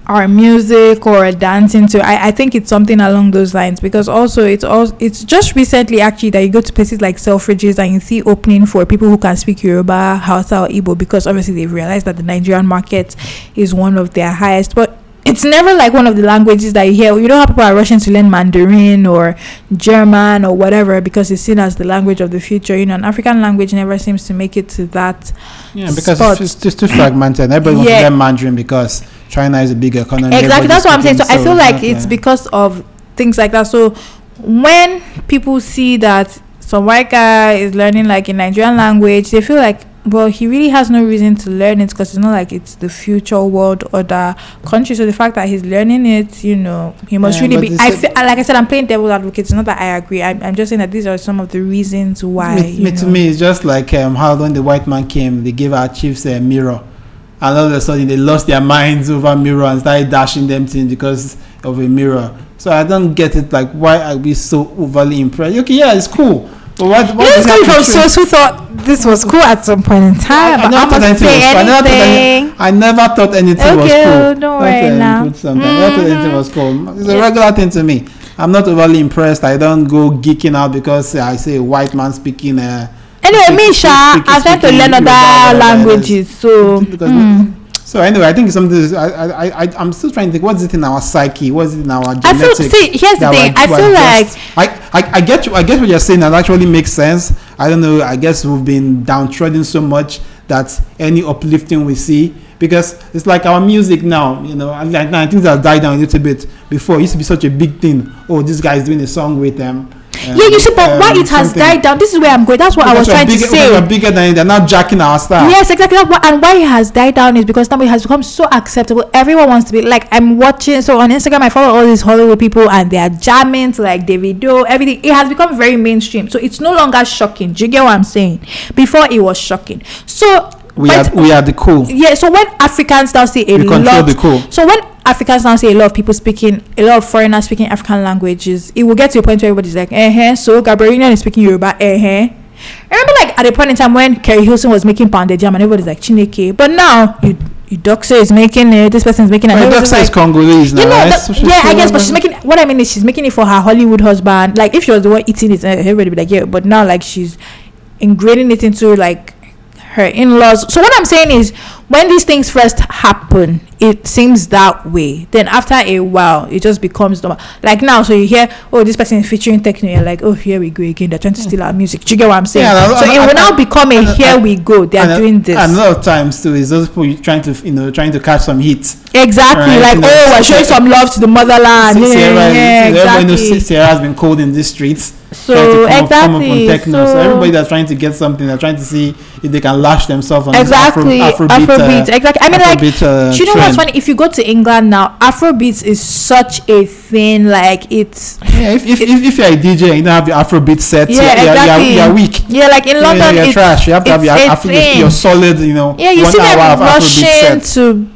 our music or dancing to I, I think it's something along those lines. Because also it's all it's just recently actually that you go to places like Selfridges and you see opening for people who can speak Yoruba, Hausa or Igbo. Because obviously they've realized that the Nigerian market is one of their highest. But it's never like one of the languages that you hear. You don't have people are rushing to learn Mandarin or German or whatever because it's seen as the language of the future. You know, an African language never seems to make it to that. Yeah, because it's, it's too fragmented. Everybody wants to learn Mandarin because China is a big economy. Exactly, that's what I'm saying. So everybody's I feel like it's so, because of things like that. So when people see that some white guy is learning like a Nigerian language, they feel like, well, he really has no reason to learn it because it's not like it's the future world or the country. So the fact that he's learning it, you know, he must Yeah, really be. I feel like I said, I'm playing devil's advocate. It's not that I agree. I'm, I'm just saying that these are some of the reasons why. me, you me- to me, it's just like um, how when the white man came, they gave our chiefs a mirror, and all of a sudden they lost their minds over mirror and started dashing them things because of a mirror. So I don't get it. Like, why are we so overly impressed? Okay, yeah, it's cool, what? what This that from source who thought this was cool at some point in time. I but never thought anything. I never thought anything. I never thought anything was Okay, cool. don't worry uh, now. something. I never thought anything was cool. It's a regular thing to me. I'm not overly impressed. I don't go geeking out because uh, I say a white man speaking. Uh, Anyway, me, speaking- Sha, speaking- I'm trying to learn other is. languages. So, Because mm. So anyway, I think something. is- I, I, I, I'm still trying to think. What's it in our psyche? What's it in our genetics? I feel. See, here's the thing. I feel like I, I, I get you. I get what you're saying. That actually makes sense. I don't know. I guess we've been downtrodden so much that any uplifting we see because it's like our music now. You know, and like now things have died down a little bit. Before it used to be such a big thing. Oh, this guy is doing a song with them. Um, yeah, you see, but why um, it has something- died down? This is where I'm going. That's what I was trying to bigger, because say. We're bigger than. They're not jacking our style. Yes, exactly. And why it has died down is because now it has become so acceptable. Everyone wants to be like I'm watching. So on Instagram, I follow all these Hollywood people, and they are jamming to like Davido, everything. It has become very mainstream. So it's no longer shocking. Do you get what I'm saying? Before it was shocking. So We but- are we are the cool. yeah. So when Africans now see a We control lot, the cool. so when Africans now see a lot of people speaking, a lot of foreigners speaking African languages, it will get to a point where everybody's like, eh, eh. So Gabrielle Union is speaking Yoruba, eh, eh. I remember like at a point in time when Keri Hilson was making pounded yam and everybody's like Chineke, but now you you Doxa is making it, this person's making it. Well, Doxa is like, Congolese now, you know, right? that- So yeah, I guess, but she's making. What I mean is, she's making it for her Hollywood husband. Like, if she was the one eating it, everybody would be like, yeah. But now, like, she's ingraining it into like her in-laws. So what I'm saying is, when these things first happen, it seems that way. Then after a while, it just becomes normal. Like now, so you hear, oh, this person is featuring Tekno. You're like, oh, here we go again. They're trying to steal our music. Do you get what I'm saying? Yeah, so and- it will now become a and- here and- we go. They are doing this. And a lot of times too, is those people trying to you know trying to catch some heat. exactly. Right, like, you know, oh, we're showing some love to the motherland. Yeah, Ciara, yeah, everybody knows exactly. Ciara has been cold in these streets. So trying to up- come up exactly. Tekno. so, So, everybody that's trying to get something, they're trying to see if they can lash themselves on exactly Afro, Afrobeat. Afrobeat. uh, exactly. I mean, like, Afrobeat, uh, you know what's funny? If you go to England now, Afrobeats is such a thing. Like it's Yeah, if, if, if, if you're a DJ and you don't have your Afrobeat set, Yeah, you're, you're, exactly. you're, you're weak. yeah, like in You're- London, you're, it's, trash. You have to have your it's a Afro, your, thing. your solid, you know, Yeah, you see them Afrobeat rushing to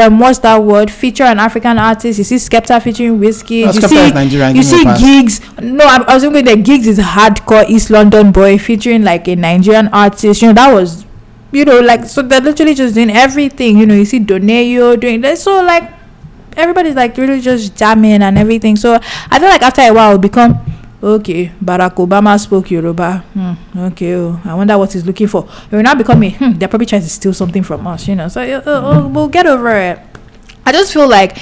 um, what's that word? Feature an African artist. You see Skepta featuring WizKid. Oh, you Skepta see, you give me a see Giggs. No, I, I was thinking that Giggs is hardcore East London boy featuring like a Nigerian artist. You know that was, you know, like so they're literally just doing everything. You know, you see Donae'o doing that. So like everybody's like really just jamming and everything. So I feel like after a while, it'll become okay. Barack Obama spoke Yoruba. Hmm, okay, oh, I wonder what he's looking for. It will now become a hmm, they're probably trying to steal something from us, you know. So uh, uh, we'll get over it. I just feel like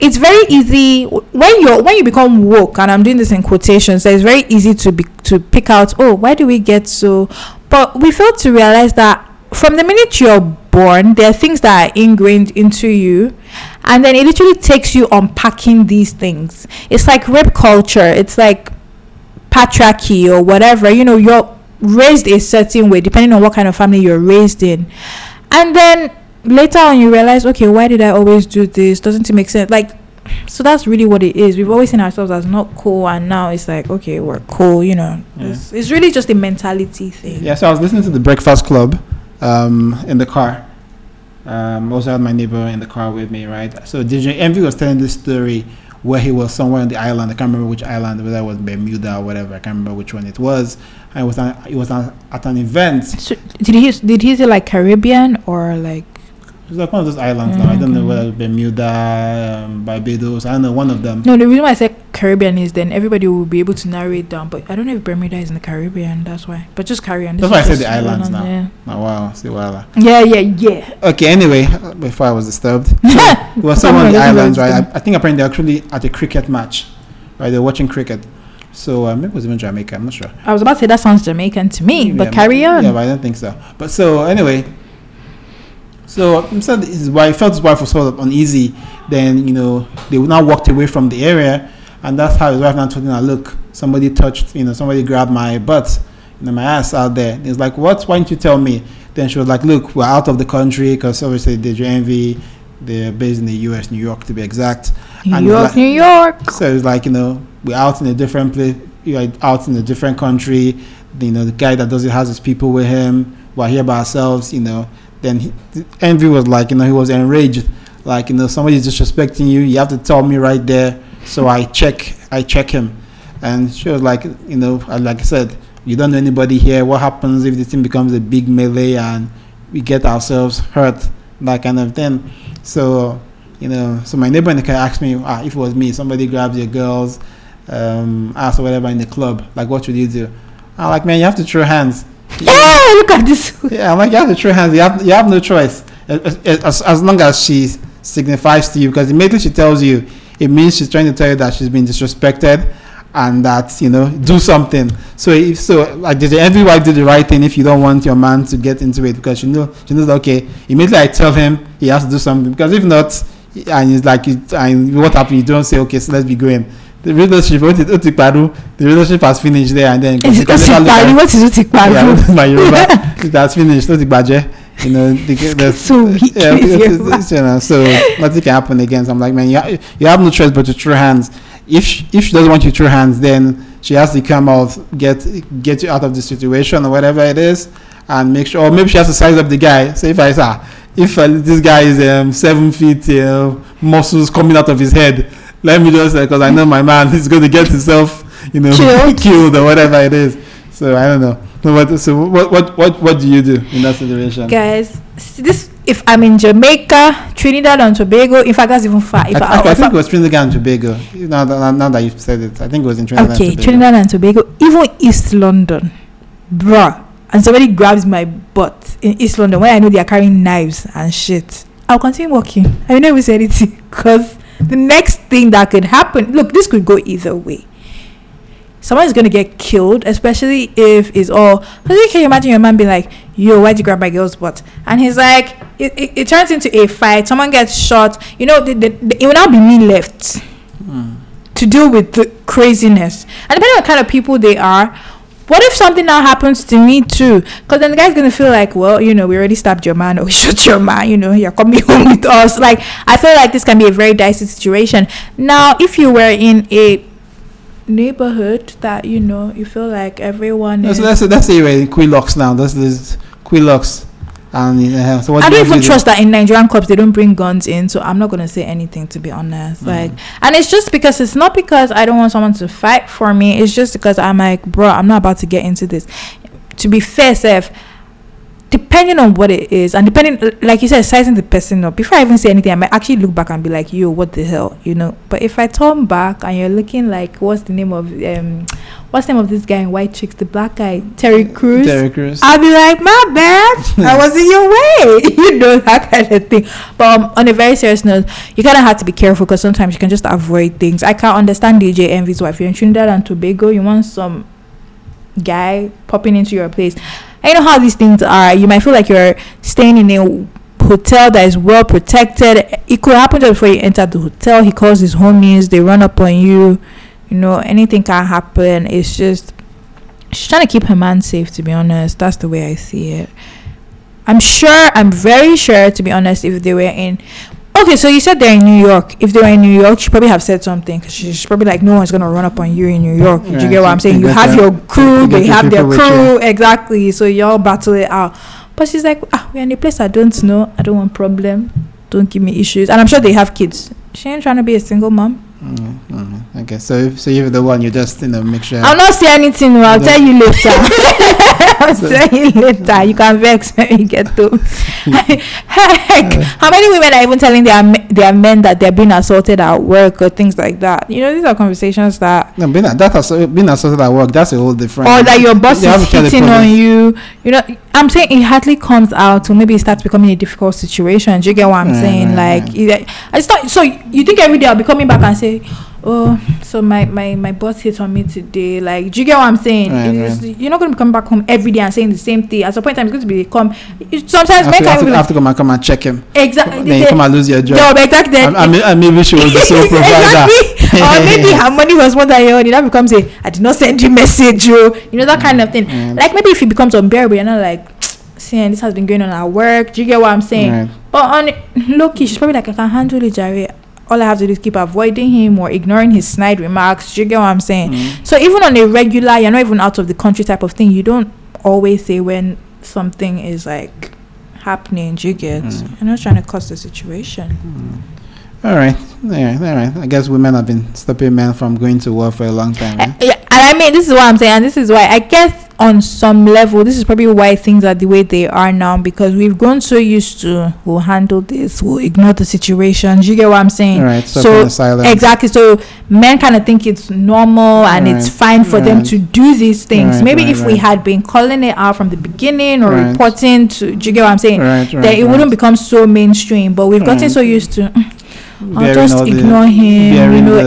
it's very easy when you're when you become woke, and I'm doing this in quotations. So it's very easy to be to pick out. Oh, why do we get so? But we fail to realize that from the minute you're born, there are things that are ingrained into you, and then it literally takes you unpacking these things. It's like rape culture. It's like patriarchy or whatever. You know, you're raised a certain way depending on what kind of family you're raised in, and then later on you realize, okay, why did I always do this? Doesn't it make sense? Like, so that's really what it is. We've always seen ourselves as not cool, and now it's like, okay, we're cool. You know, Yeah. it's, it's really just a mentality thing. Yeah, so I was listening to the Breakfast Club um, in the car. Um, also had my neighbor in the car with me, right? So DJ Envy was telling this story where he was somewhere on the island. I can't remember which island, whether it was Bermuda or whatever. I can't remember which one it was. And it was an, it was an, at an event. So did he did he say like Caribbean or like It was like one of those islands now. I don't know whether Bermuda, um, Barbados. I don't know one of them. no? The reason why I said Caribbean is then everybody will be able to narrow it down. But I don't know if Bermuda is in the Caribbean. That's why. But just carry on. That's why I said the islands now. Yeah. Oh, wow, see wow. Yeah, yeah, yeah. Okay, anyway, before I was disturbed, [laughs] it was someone on the islands, right? I, I think apparently they're actually at a cricket match, right? They're watching cricket. So uh, maybe it was even Jamaica. I'm not sure. I was about to say that sounds Jamaican to me, but Yeah, carry on. Yeah, but I don't think so. But so anyway, so he said his wife felt his wife was sort of uneasy. Then you know they now walked away from the area, and that's how his wife now told him, "Look, somebody touched, you know, somebody grabbed my butt, you know, my ass out there." And he's like, "What? Why didn't you tell me?" Then she was like, "Look, we're out of the country because obviously the JNV, they're based in the U.S., New York to be exact." New And York, like- New York. So it's like you know we're out in a different place. You're out in a different country. You know the guy that does it has his people with him. We're here by ourselves. You know. Then he, Envy was like you know he was enraged. Like you know somebody's disrespecting you. You have to tell me right there. So I check. I check him, and she was like you know like I said you don't know anybody here. What happens if the thing becomes a big melee and we get ourselves hurt? That kind of thing. So you know, so my neighbor in the car asked me, ah, if it was me, somebody grabs your girls, um, ass or whatever in the club, like what would you do? I'm like, man, you have to throw hands. Yeah, [laughs] look at this. Yeah, I'm like, you have to throw hands. You have, you have no choice. As, as, long as she signifies to you, because immediately she tells you, it means she's trying to tell you that she's been disrespected and that, you know, do something. So, if so, like, did every wife do the right thing if you don't want your man to get into it? Because she, know, she knows, okay, immediately I tell him he has to do something. Because if not, and it's like, and what happened? You don't say, okay, so let's be going. The relationship, what it- what it paru, the relationship has finished there, and then Is it Utikparu? What is Utikparu? yeah, [laughs] my Yoruba, [laughs] it has finished. Not Igbaje. You know, the, the, So weak yeah, with you know, so nothing can happen again. So I'm like, man, you, ha- you have no choice but to throw hands. If she, if she doesn't want you to throw hands, then she has to come out, get get you out of the situation or whatever it is, and make sure. Or maybe she has to size up the guy. So if I say, if uh, this guy is um, seven feet, uh, muscles coming out of his head, let me just uh, say because I know my man is going to get himself, you know, Killed. [laughs] killed or whatever it is. So I don't know. No, but, so what what what what do you do in that situation? Guys, this if I'm in Jamaica, Trinidad and Tobago, in fact that's even far. If I, I, I, I think it was Trinidad and Tobago. Now that, now that you've said it, I think it was in Trinidad okay, and Tobago. Trinidad and Tobago, even East London, bruh, and somebody grabs my butt in East London when I know they are carrying knives and shit, I'll continue walking. I will never say anything [laughs] because the next thing that could happen, look, this could go either way. Someone is gonna get killed, especially if it's all. Because can you imagine your man being like, "Yo, why'd you grab my girl's butt?" And he's like, it, it, it turns into a fight. Someone gets shot. You know, the, the, the, it will now be me left Hmm. to deal with the craziness. And depending on the kind of people they are, what if something now happens to me too? Because then the guy's gonna feel like, well, you know, we already stabbed your man or we [laughs] shot your man. You know, you're coming [laughs] home with us. Like, I feel like this can be a very dicey situation. Now, if you were in a neighborhood that you know you feel like everyone is let's let's say you're in Quilox now. That's this Quilox, and uh, so I do don't even do? trust that in Nigerian clubs they don't bring guns in, so I'm not gonna say anything to be honest. Mm. Like, and it's just because it's not because I don't want someone to fight for me. It's just because I'm like, bro, I'm not about to get into this. To be fair, Seth, depending on what it is, and depending, like you said, sizing the person up. Before I even say anything, I might actually look back and be like, yo, what the hell, you know. But if I turn back and you're looking like, what's the name of um, what's the name of this guy in White Chicks, the black guy, Terry Crews. Terry Crews. I'll be like, my bad. I [laughs] was in your way. [laughs] you know, that kind of thing. But um, on a very serious note, you kind of have to be careful because sometimes you can just avoid things. I can't understand DJ Envy's wife. You're in Trinidad and Tobago, you want some guy popping into your place. I know how these things are. You might feel like you're staying in a hotel that is well protected. It could happen just before you enter the hotel. He calls his homies, they run up on you. You know, anything can happen. It's just she's trying to keep her man safe to be honest that's the way i see it i'm sure i'm very sure to be honest if they were in okay so you said they're in new york. If they were in new york she probably have said something. Because she's probably like no one's gonna run up on you in new york. Did you get what i'm saying? you have your- your crew they have their crew. exactly. So y'all battle it out. But she's like ah we're in a place i don't know. I don't want problem. Don't give me issues. And i'm sure they have kids. She ain't trying to be a single mom. Mm, mm, okay, so if so you're the one, you just you know make sure. I'll not say anything. I'll No. tell you later. [laughs] I'll So- tell you later. You can vex when you get home. Heck, how many women are even telling their their men that they're being assaulted at work or things like that? You know, these are conversations that, no, being that assault, being assaulted at work, that's a whole different. or that your boss You is to hitting on you. You know, I'm saying it hardly comes out till maybe it starts becoming a difficult situation. Do you get what I'm saying? like, it's not. So you think every day I'll be coming back and say. Oh, so my, my, my boss hit on me today. Like, do you get what I'm saying? Right, right. You're not going to be coming back home every day and saying the same thing. At some point in time, it's going to be come. Sometimes have men to, have, can't to, even have to come and come and check him. exactly. Then you come and lose your job. job exactly. Then, and, and, may- maybe she was the sole [laughs] provider. exactly. or [laughs] maybe her money was more than your own. That becomes a I did not send you message, you. You know that kind of thing. Mm. Like maybe if it becomes unbearable, you're not like, seeing this has been going on at work. Do you get what I'm saying? Right. But on low key, she's probably like, I can handle it, Jerry. All I have to do is keep avoiding him or ignoring his snide remarks. Do you get what I'm saying? Mm. So even on a regular, you're not even out of the country type of thing. You don't always say when something is like happening. Do you get? Mm. You're not trying to cause the situation. All right, all right, all right. I guess women have been stopping men from going to war for a long time. Uh, eh? yeah, and I mean, this is what I'm saying, and this is why I guess on some level, this is probably why things are the way they are now because we've grown so used to we'll handle this, we'll ignore the situation. Do you get what I'm saying? All right, So. Exactly. So men kind of think it's normal and it's fine for them to do these things. Right, Maybe right, if we had been calling it out from the beginning or Right. reporting to, do you get what I'm saying? Right, right, then it right. wouldn't become so mainstream. But we've gotten Right. so used to. "Mm, I'll just all the- ignore him. You know, the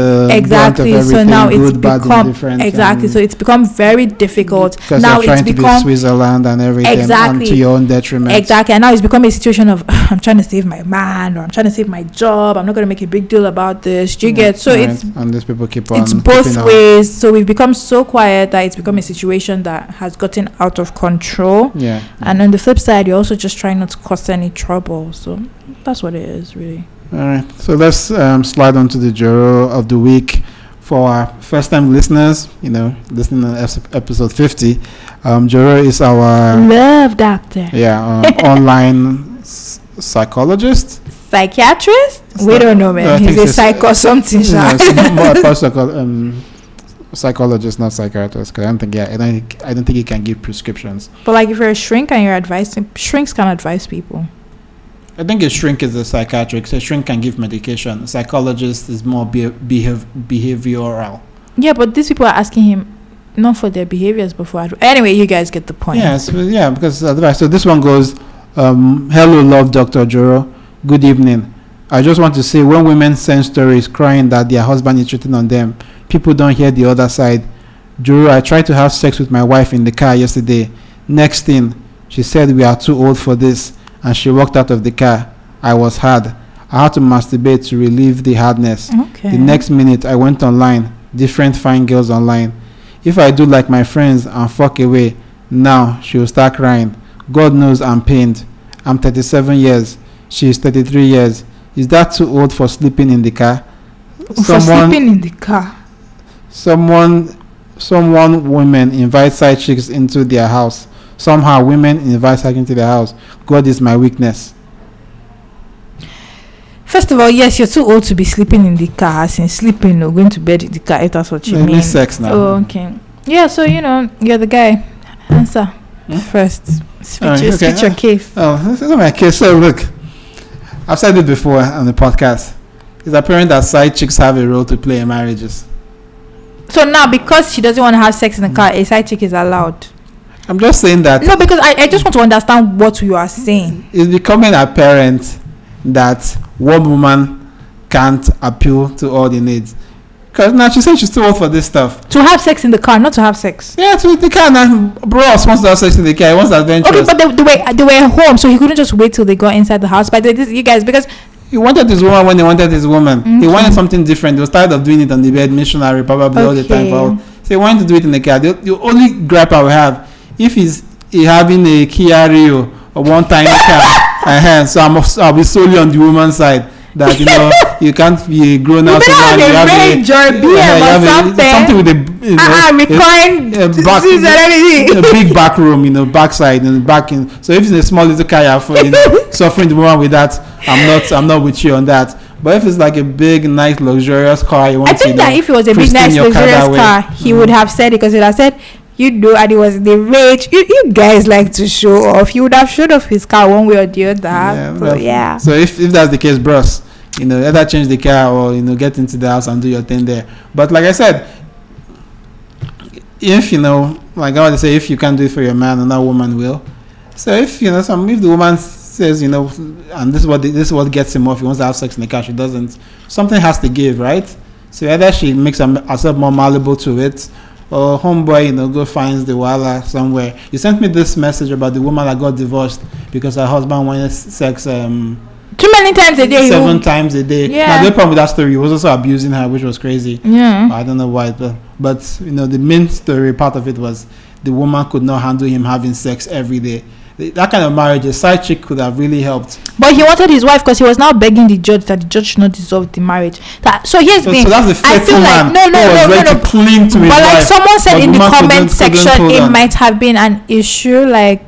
brunt of exactly. So now it's good, become exactly. So it's become very difficult. because Now it's to be become Switzerland and everything, Exactly. and to your own detriment. exactly, and now it's become a situation of [sighs] I'm trying to save my man or I'm trying to save my job. I'm not going to make a big deal about this. Do you get? So Right, it's and these people keep on. it's both ways. So we've become so quiet that it's become a situation that has gotten out of control. Yeah. And on the flip side, you're also just trying not to cause any trouble. So that's what it is, really. All right. So let's um, slide on to the Joro of the week for our first-time listeners. You know, listening to episode fifty. Um, Joro is our Love doctor, yeah um, [laughs] online s- psychologist. psychiatrist. It's we don't know, man. think He's a it's- psych or something. No, it's more [laughs] psycho- um, psychologist, not psychiatrist. Because I don't think yeah, I don't, I don't think he can give prescriptions. But like, if you're a shrink and you're advising, shrinks can advise people. I think a shrink is a psychiatrist. A shrink can give medication. A psychologist is more be- behave- behavioral. Yeah, but these people are asking him not for their behaviors, but for adv- anyway. You guys get the point. Yes, yeah, because advice. So this one goes, um, hello, love Dr. Joro. Good evening. I just want to say when women send stories crying that their husband is cheating on them, people don't hear the other side. Joro, I tried to have sex with my wife in the car yesterday. Next thing, she said we are too old for this, and she walked out of the car. I was hard. I had to masturbate to relieve the hardness. Okay. The next minute, I went online, different fine girls online. If I do like my friends and fuck away, now she will start crying. God knows I'm pained. I'm 37 years. She is 33 years. Is that too old for sleeping in the car? For sleeping in the car. someone someone women invite side chicks into their house somehow women invite side into their house god is my weakness First of all, yes, you're too old to be sleeping in the car, in sleeping or going to bed in the car, if that's what you It mean. sex now Oh, okay. Yeah, so you know, you're the guy. Answer Hmm? first. Speak, Alright, your, okay. speak your case. oh this is my case so look i've said it before on the podcast it's apparent that side chicks have a role to play in marriages So now, because she doesn't want to have sex in the car, a side chick is allowed. I'm just saying that No, because I, I just want to understand what you are saying. it's becoming apparent that one woman can't appeal to all the needs because now she said she's too old for this stuff To have sex in the car, not to have sex. Yeah, to the car now. Bros wants to have sex in the car. He wants adventures. Okay, but they, they were they were home, so he couldn't just wait till they got inside the house. But this, you guys, because he wanted his woman when he wanted his woman. He mm-hmm. wanted something different. He was tired of doing it on the bed, missionary, probably all the time. Okay. For, so he wanted to do it in the car. The, the only gripe I will have, if he's he having a Kia Rio or one time [laughs] car, uh so I'm, I'll be solely on the woman's side. That you know [laughs] you can't be a grown You out better have a Range or BMW or have a- something. something with a you know, ah, uh, a- a back- everything. a big back [laughs] room, you know, backside and back in. So if it's a small little car, you're you know, suffering the woman with that, I'm not, I'm not with you on that. But if it's like a big, nice, luxurious car, you want I to, think you know, that if it was a big, nice, car luxurious way. car, he would have said it because he'd have said, you know, and it was the rage. You, you guys like to show off. He would have showed off his car one way or the other. Yeah, so, yeah. So if, if that's the case, bros, you know, either change the car or you know get into the house and do your thing there. But like I said, if you know, like I would say, if you can't do it for your man, another woman will. So if you know, some if the woman says, you know, and this is what this is what gets him off, he wants to have sex in the car, she doesn't. Something has to give, right? So either she makes herself more malleable to it, or homeboy, you know, go finds the wala somewhere. You sent me this message about the woman that got divorced because her husband wanted sex um, Too many times a day. seven times a day. Yeah. Now the problem with that story he was also abusing her, which was crazy. yeah. I don't know why, but, but you know the main story part of it was the woman could not handle him having sex every day. That kind of marriage, a side chick could have really helped. But he wanted his wife because he was now begging the judge that the judge should not dissolve the marriage. That so here's So, the so thing. that's a I faithful feel man like no, no, who no, no, ready no. to cling to his But like someone said in the the comment section, it might have been an issue. Like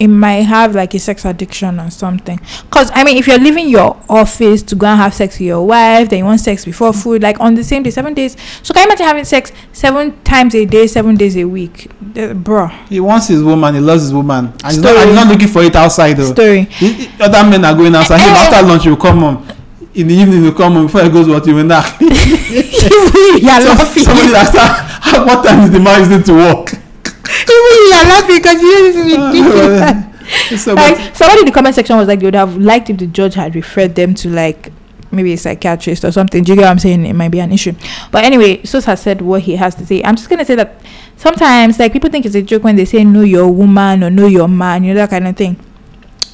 it might have like a sex addiction or something. Cause I mean, if you're leaving your office to go and have sex with your wife, then you want sex before food, like on the same day, seven days. So can you imagine having sex seven times a day, seven days a week, Uh, bro? He wants his woman. He loves his woman, and he's not, and he's not looking for it outside though. Story. He- he- Other men are going outside. Him Eh, eh. after lunch, he will come home. In the evening, he will come home before he goes. What he will knock. Even you're laughing. Somebody that's [laughs] what time is the man using to work? Even you're laughing because you this is ridiculous. [laughs] Oh, so, like somebody in the comment section was like they would have liked if the judge had referred them to like maybe a psychiatrist or something. Do you get what I'm saying? It might be an issue. But anyway, Sos has said what he has to say. I'm just gonna say that sometimes like people think it's a joke when they say know your woman or know your man, you know that kind of thing.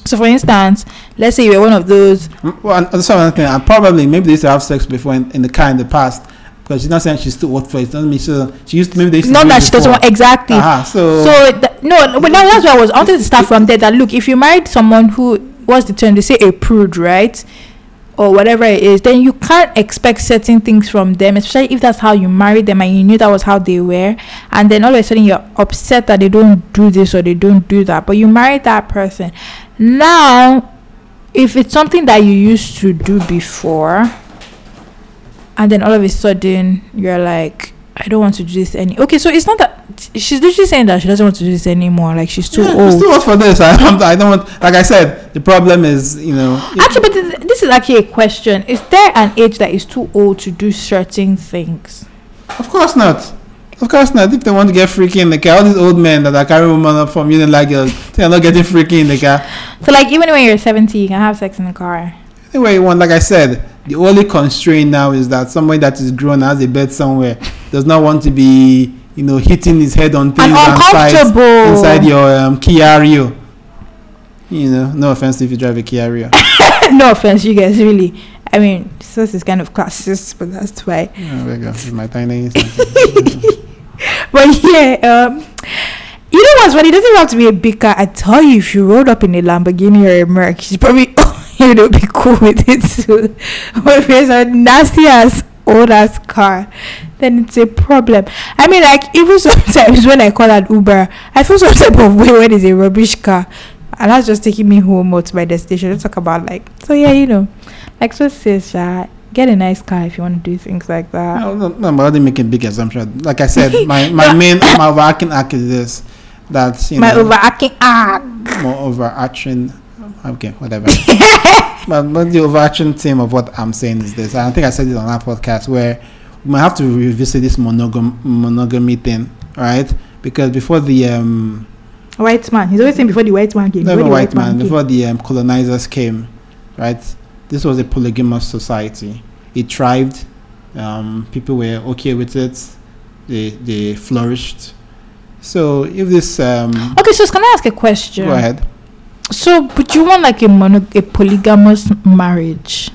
So for instance, let's say you're one of those mm, well, and and another thing, and probably maybe they used to have sex before in, in the car in the past because she's not saying she's still work for it. Doesn't mean she, she used to, maybe they used not that she doesn't want exactly. Uh-huh, so, So th- no, but now that's why I was I wanted to start from there. That look, if you married someone who what's the term? They say a prude, right? Or whatever it is, then you can't expect certain things from them, especially if that's how you married them and you knew that was how they were. And then all of a sudden you're upset that they don't do this or they don't do that. But you married that person. Now, if it's something that you used to do before, and then all of a sudden you're like i don't want to do this any okay so it's not that she's literally saying that she doesn't want to do this anymore like she's too yeah, I'm old for this. I, I'm- I don't want, like I said, the problem is, you know, actually but this is actually a question is there an age that is too old to do certain things of course not. Of course not. If they want to get freaky in the car, all these old men that are carrying women up from Unilag girls, they're not getting freaky in the car. so like even when you're 70 you can have sex in the car Anyway, you want, like I said, the only constraint now is that somebody that is grown has a bed somewhere does not want to be, you know, hitting his head on things and inside, inside your um, Kia Rio. You know, no offense if you drive a Kia Rio. [coughs] no offense you guys really i mean this is kind of classist but that's why oh, there you go. This my [laughs] tiny. but [laughs] but yeah, um, you know what's funny? It doesn't have to be a big car. I tell you, if you rolled up in a Lamborghini or a Merc, she's probably [laughs] [laughs] you know be cool with it too. But if it's a nasty ass old ass car, then it's a problem. I mean, like even sometimes when I call an Uber, I feel some type of way when it's a rubbish car, and that's just taking me home or to my destination. Let's talk about like so yeah, you know, like so says uh, get a nice car if you want to do things like that. No, no, no, but I didn't make a big assumption. Like I said, my, [laughs] my main my overarching act is this that you know, my know overarching arc. more overarching okay, whatever. [laughs] but, but the overarching theme of what I'm saying is this. I think I said it on our podcast where we might have to revisit this monogam monogamy thing, right? Because before the um White man. He's always saying before the white man came. never before the white man, came. before the um, colonizers came, right? This was a polygamous society. It thrived. Um, people were okay with it. They they flourished. So if this um, Okay, so can I ask a question? go ahead. So, would you want like a mono- a polygamous marriage?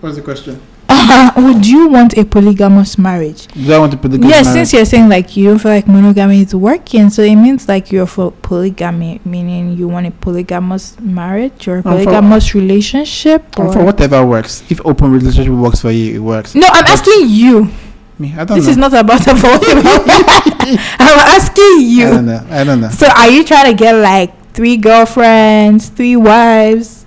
What's the question? [laughs] would you want a polygamous marriage? Do I want to polygamous yes, marriage? since you're saying like you don't feel like monogamy is working, so it means like you're for polygamy, meaning you want a polygamous marriage or a Um, for- polygamous relationship. Or for whatever works. If open relationship works for you, it works. no, I'm asking you. Me, I don't This know. is not about for [laughs] [laughs] I'm asking you. I don't know. I don't know. So are you trying to get like three girlfriends, three wives?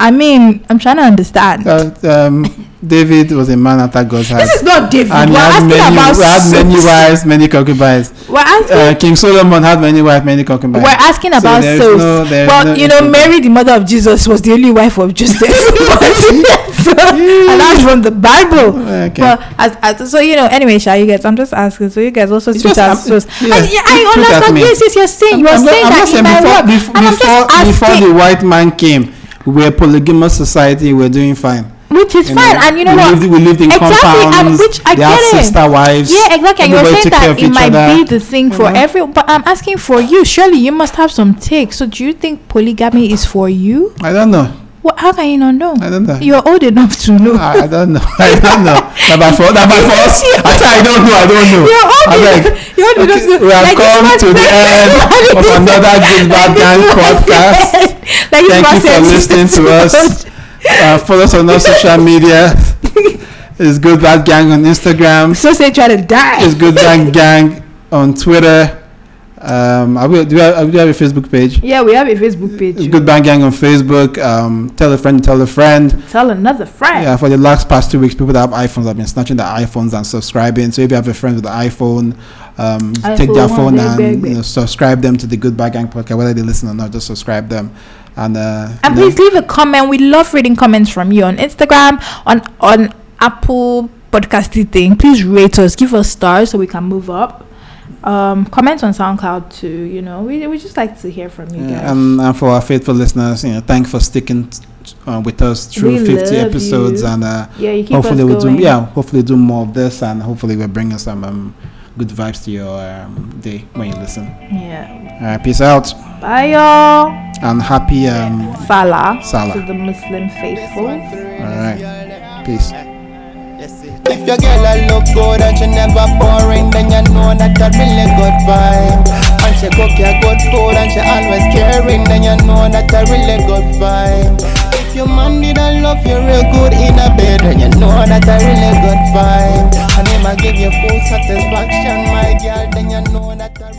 I mean, I'm trying to understand. Uh, um, [laughs] David was a man after God's heart. this is not David. and We're asking many, about had many wives, many concubines. We're asking. Uh, King Solomon had many wives, many concubines. we're asking about there's souls. no- well, no you know. Mary, the mother of Jesus, was the only wife of Joseph. [laughs] so, and that's from the Bible. Okay. Well, as, as, so you know, anyway, shall you guys? I'm just asking. So you guys also just, as um, souls. yeah, And, yeah, I understand. Yes, yes, you're saying I'm not- saying I'm that saying before, before, before, before the white man came, were a polygamous society. We're doing fine. which is You fine. know, and you know we what? Lived, we lived in Exactly, and compounds. which I they had get it. sister wives. Yeah, exactly. You were Everybody saying that it might other. be the thing for Mhm. every. But I'm asking for you. Surely you must have some take. So do you think polygamy is for you? I don't know. What? How can you not know? I don't know. You're old enough to know. I, I don't know. [laughs] I don't know. That by force. That by [laughs] force. I said I don't know. I don't know. You're old enough. You're old enough Okay, to we have like come to the end [laughs] of another Good Bad Gang man podcast. like Thank you for listening to us. Uh, follow us on our social media. It's Good Bad Gang on Instagram. So say try to die. It's Good Bad Gang on Twitter. Um, are we, do, we have, do we have a Facebook page? Yeah, we have a Facebook page. It's Good Bad Gang on Facebook. Um, tell a friend, tell a friend. Tell another friend. Yeah, for the last past two weeks, people that have iPhones have been snatching their iPhones and subscribing. So if you have a friend with an iPhone, um, take their phone and big, big. You know, subscribe them to the Good Bad Gang podcast, whether they listen or not. Just subscribe them, and uh, And please leave a comment. We love reading comments from you on Instagram, on on Apple podcasting thing. Please rate us, give us stars so we can move up. Um, comment on SoundCloud too. You know, we we just like to hear from you yeah, guys. and, and for our faithful listeners, you know, thanks for sticking t- uh, with us through We 50 episodes, you. and uh, yeah, you hopefully we'll going. do yeah, hopefully do more of this, and hopefully we're bringing some um, good vibes to your um, day when you listen. Yeah. All right, peace out, Bye y'all. and happy um, Salah, Salah. to the Muslim faithful. all right, peace. If your girl a look good and she never boring, then you know that a really good vibe. And she cook your good food and she always caring, then you know that a really good vibe. If your man did a love you real good in a bed, then you know that a really good vibe. And him a give you full satisfaction, my girl, then you know that a